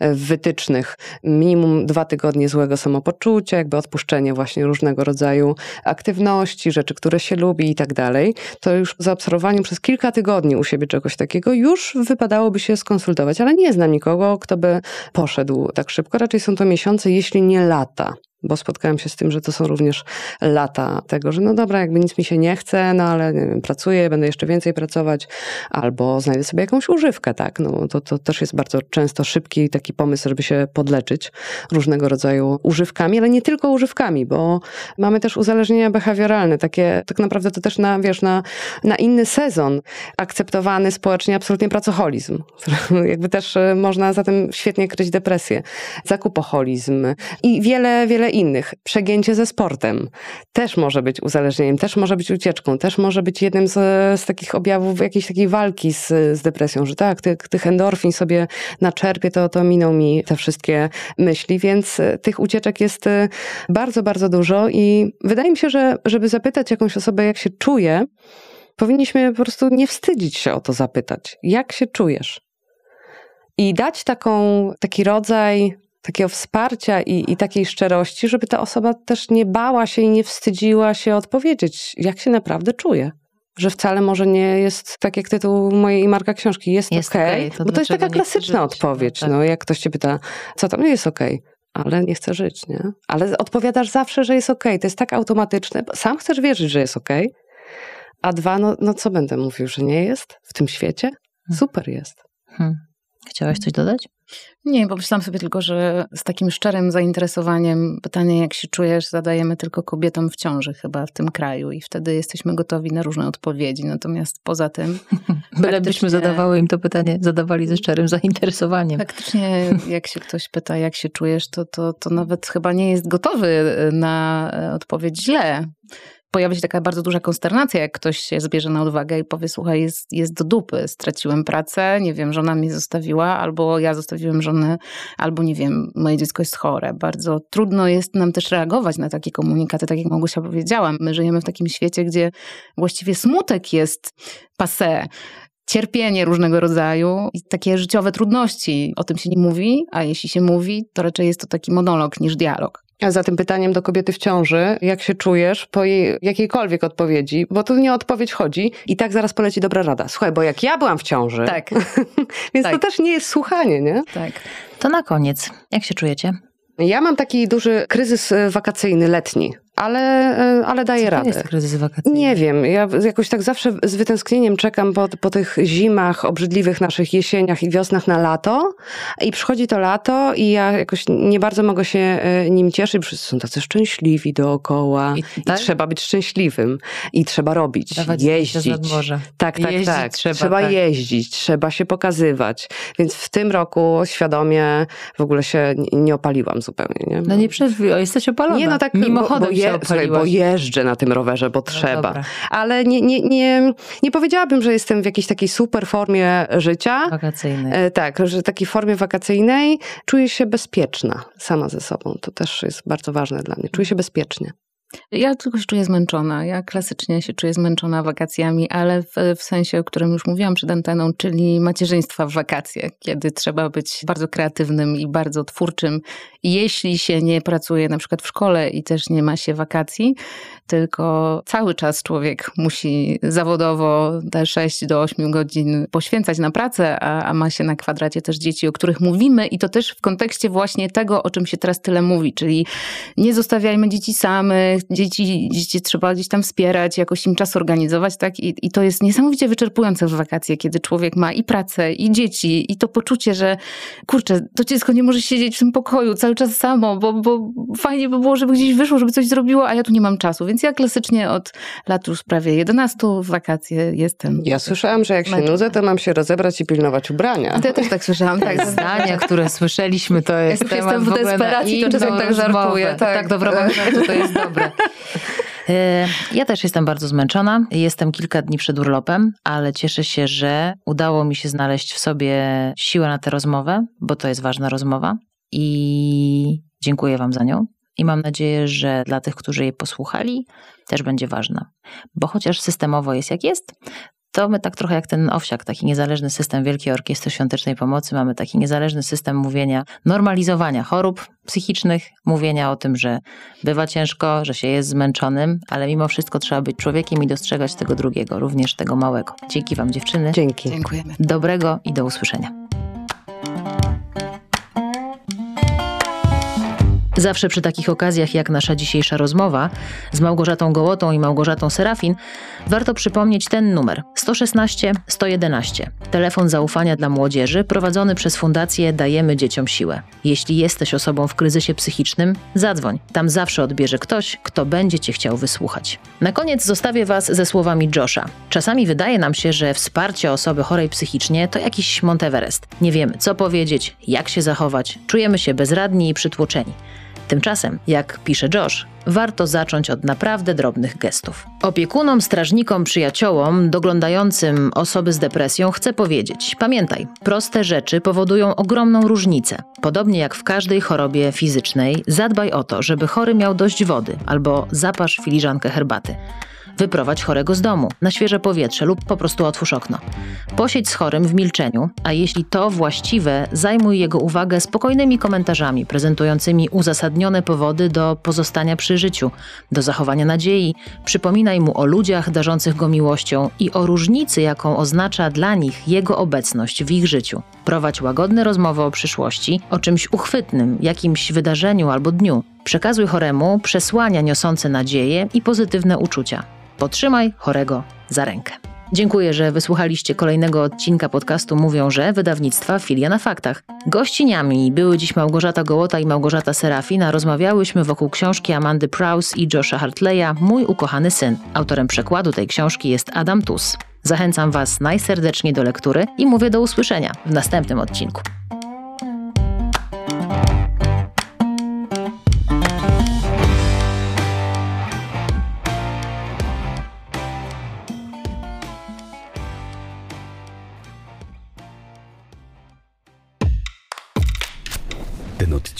w wytycznych. Minimum dwa tygodnie złego samopoczucia, jakby odpuszczenie właśnie różnego rodzaju aktywności, rzeczy, które się lubi i tak dalej. To już zaobserwowaniu przez kilka tygodni u siebie czegoś takiego już wypadałoby się skonsultować, ale nie znam nikogo, kto by poszedł tak szybko. Raczej są to miesiące, jeśli nie lata bo spotkałem się z tym, że to są również lata tego, że no dobra, jakby nic mi się nie chce, no ale nie wiem, pracuję, będę jeszcze więcej pracować, albo znajdę sobie jakąś używkę, tak, no to, to też jest bardzo często szybki taki pomysł, żeby się podleczyć różnego rodzaju używkami, ale nie tylko używkami, bo mamy też uzależnienia behawioralne, takie tak naprawdę to też na, wiesz, na, na inny sezon akceptowany społecznie absolutnie pracoholizm, jakby też e, można zatem świetnie kryć depresję, zakupoholizm i wiele, wiele innych. Przegięcie ze sportem też może być uzależnieniem, też może być ucieczką, też może być jednym z, z takich objawów jakiejś takiej walki z, z depresją, że tak, tych, tych endorfin sobie naczerpię, to, to miną mi te wszystkie myśli, więc e, tych ucieczek jest e, bardzo, bardzo dużo i wydaje mi się, że żeby zapytać jakąś osobę, jak się czuje, powinniśmy po prostu nie wstydzić się o to zapytać. Jak się czujesz? I dać taką, taki rodzaj takiego wsparcia i, i takiej szczerości, żeby ta osoba też nie bała się i nie wstydziła się odpowiedzieć, jak się naprawdę czuje że wcale może nie jest tak jak tytuł mojej marka książki, jest, jest okej, okay, bo to jest taka klasyczna odpowiedź. No, tak. no, jak ktoś cię pyta, co tam, no jest okej, okay, ale nie chcę żyć, nie? Ale odpowiadasz zawsze, że jest okej, okay. to jest tak automatyczne, sam chcesz wierzyć, że jest okej, a dwa, no, no co będę mówił, że nie jest w tym świecie? Hmm. Super jest. Hmm. Chciałaś coś dodać? Nie, pomyślałam sobie tylko, że z takim szczerym zainteresowaniem pytanie, jak się czujesz, zadajemy tylko kobietom w ciąży chyba w tym kraju i wtedy jesteśmy gotowi na różne odpowiedzi. Natomiast poza tym... Bylebyśmy zadawały im to pytanie, zadawali ze szczerym zainteresowaniem. Faktycznie, jak się ktoś pyta, jak się czujesz, to, to, to nawet chyba nie jest gotowy na odpowiedź źle pojawia się taka bardzo duża konsternacja, jak ktoś się zbierze na odwagę i powie, słuchaj, jest, jest do dupy, straciłem pracę, nie wiem, żona mnie zostawiła, albo ja zostawiłem żonę, albo nie wiem, moje dziecko jest chore. Bardzo trudno jest nam też reagować na takie komunikaty, tak jak Małgosia powiedziała. My żyjemy w takim świecie, gdzie właściwie smutek jest passé cierpienie różnego rodzaju i takie życiowe trudności. O tym się nie mówi, a jeśli się mówi, to raczej jest to taki monolog niż dialog. Za tym pytaniem do kobiety w ciąży, jak się czujesz po jej jakiejkolwiek odpowiedzi, bo tu nie o odpowiedź chodzi i tak zaraz poleci dobra rada. Słuchaj, bo jak ja byłam w ciąży, tak. więc tak. to też nie jest słuchanie, nie? Tak. To na koniec, jak się czujecie? Ja mam taki duży kryzys e, wakacyjny, letni ale, e, ale daje Co radę. jest kryzys wakacyjny? Nie wiem. Ja jakoś tak zawsze z wytęsknieniem czekam po, po tych zimach, obrzydliwych naszych jesieniach i wiosnach na lato. I przychodzi to lato i ja jakoś nie bardzo mogę się e, nim cieszyć. Wszyscy są tacy szczęśliwi dookoła. I, tak? I trzeba być szczęśliwym. I trzeba robić. Dawać jeździć. Tak, tak, jeździć tak. Trzeba, trzeba tak. jeździć, trzeba się pokazywać. Więc w tym roku świadomie w ogóle się nie opaliłam zupełnie. Nie? No nie przed jesteś opalona. Nie, no tak, Mimochodem bo, bo słuchaj, bo jeżdżę na tym rowerze, bo no trzeba. Dobra. Ale nie, nie, nie, nie powiedziałabym, że jestem w jakiejś takiej super formie życia. Wakacyjnej. E, tak, że w takiej formie wakacyjnej czuję się bezpieczna sama ze sobą. To też jest bardzo ważne dla mnie. Czuję się bezpiecznie. Ja tylko się czuję zmęczona. Ja klasycznie się czuję zmęczona wakacjami, ale w, w, sensie, o którym już mówiłam przed anteną, czyli macierzyństwa w wakacje, kiedy trzeba być bardzo kreatywnym i bardzo twórczym. Jeśli się nie pracuje na przykład w szkole i też nie ma się wakacji, tylko cały czas człowiek musi zawodowo te 6 do 8 godzin poświęcać na pracę, a, a ma się na kwadracie też dzieci, o których mówimy i to też w kontekście właśnie tego, o czym się teraz tyle mówi, czyli nie zostawiajmy dzieci samych, dzieci, dzieci trzeba gdzieś tam wspierać, jakoś im czas organizować, tak? I, I to jest niesamowicie wyczerpujące w wakacje, kiedy człowiek ma i pracę, i dzieci, i to poczucie, że kurczę, to dziecko nie może siedzieć w tym pokoju cały czas samo, bo, bo fajnie by było, żeby gdzieś wyszło, żeby coś zrobiło, a ja tu nie mam czasu. Więc ja klasycznie od lat już prawie 11 w wakacje jestem. Ja słyszałam, że jak się nudzę, to mam się rozebrać i pilnować ubrania. To ja też tak słyszałam. Tak, zdania, które słyszeliśmy, to jest ja temat Jestem w, w desperacji, to czasem tak żartuję. Tak, tak dobra, to jest dobre. E, ja też jestem bardzo zmęczona. Jestem kilka dni przed urlopem, ale cieszę się, że udało mi się znaleźć w sobie siłę na tę rozmowę, bo to jest ważna rozmowa i dziękuję Wam za nią. I mam nadzieję, że dla tych, którzy jej posłuchali, też będzie ważna. Bo chociaż systemowo jest jak jest, to my tak trochę jak ten owsiak, taki niezależny system Wielkiej Orkiestry Świątecznej Pomocy, mamy taki niezależny system mówienia, normalizowania chorób psychicznych, mówienia o tym, że bywa ciężko, że się jest zmęczonym, ale mimo wszystko trzeba być człowiekiem i dostrzegać tego drugiego, również tego małego. Dzięki Wam dziewczyny. Dzięki. Dziękujemy. Dobrego i do usłyszenia. Zawsze przy takich okazjach jak nasza dzisiejsza rozmowa z Małgorzatą Gołotą i Małgorzatą Serafin warto przypomnieć ten numer 116 111. Telefon zaufania dla młodzieży prowadzony przez Fundację Dajemy Dzieciom Siłę. Jeśli jesteś osobą w kryzysie psychicznym, zadzwoń. Tam zawsze odbierze ktoś, kto będzie cię chciał wysłuchać. Na koniec zostawię was ze słowami Josha. Czasami wydaje nam się, że wsparcie osoby chorej psychicznie to jakiś Monteverest. Nie wiemy, co powiedzieć, jak się zachować, czujemy się bezradni i przytłoczeni. Tymczasem, jak pisze Josh, warto zacząć od naprawdę drobnych gestów. Opiekunom, strażnikom, przyjaciołom, doglądającym osoby z depresją chcę powiedzieć: pamiętaj, proste rzeczy powodują ogromną różnicę. Podobnie jak w każdej chorobie fizycznej, zadbaj o to, żeby chory miał dość wody albo zapasz filiżankę herbaty. Wyprowadź chorego z domu, na świeże powietrze lub po prostu otwórz okno. Posiedź z chorym w milczeniu, a jeśli to właściwe, zajmuj jego uwagę spokojnymi komentarzami prezentującymi uzasadnione powody do pozostania przy życiu, do zachowania nadziei. Przypominaj mu o ludziach darzących go miłością i o różnicy, jaką oznacza dla nich jego obecność w ich życiu. Prowadź łagodne rozmowy o przyszłości, o czymś uchwytnym, jakimś wydarzeniu albo dniu. Przekazuj choremu przesłania niosące nadzieję i pozytywne uczucia. Potrzymaj chorego za rękę. Dziękuję, że wysłuchaliście kolejnego odcinka podcastu Mówią, że wydawnictwa Filia na Faktach. Gościniami były dziś Małgorzata Gołota i Małgorzata Serafina. Rozmawiałyśmy wokół książki Amandy Prowse i Josha Hartleya Mój ukochany syn. Autorem przekładu tej książki jest Adam Tus. Zachęcam Was najserdeczniej do lektury i mówię do usłyszenia w następnym odcinku.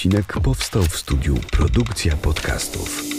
Odcinek powstał w studiu Produkcja Podcastów.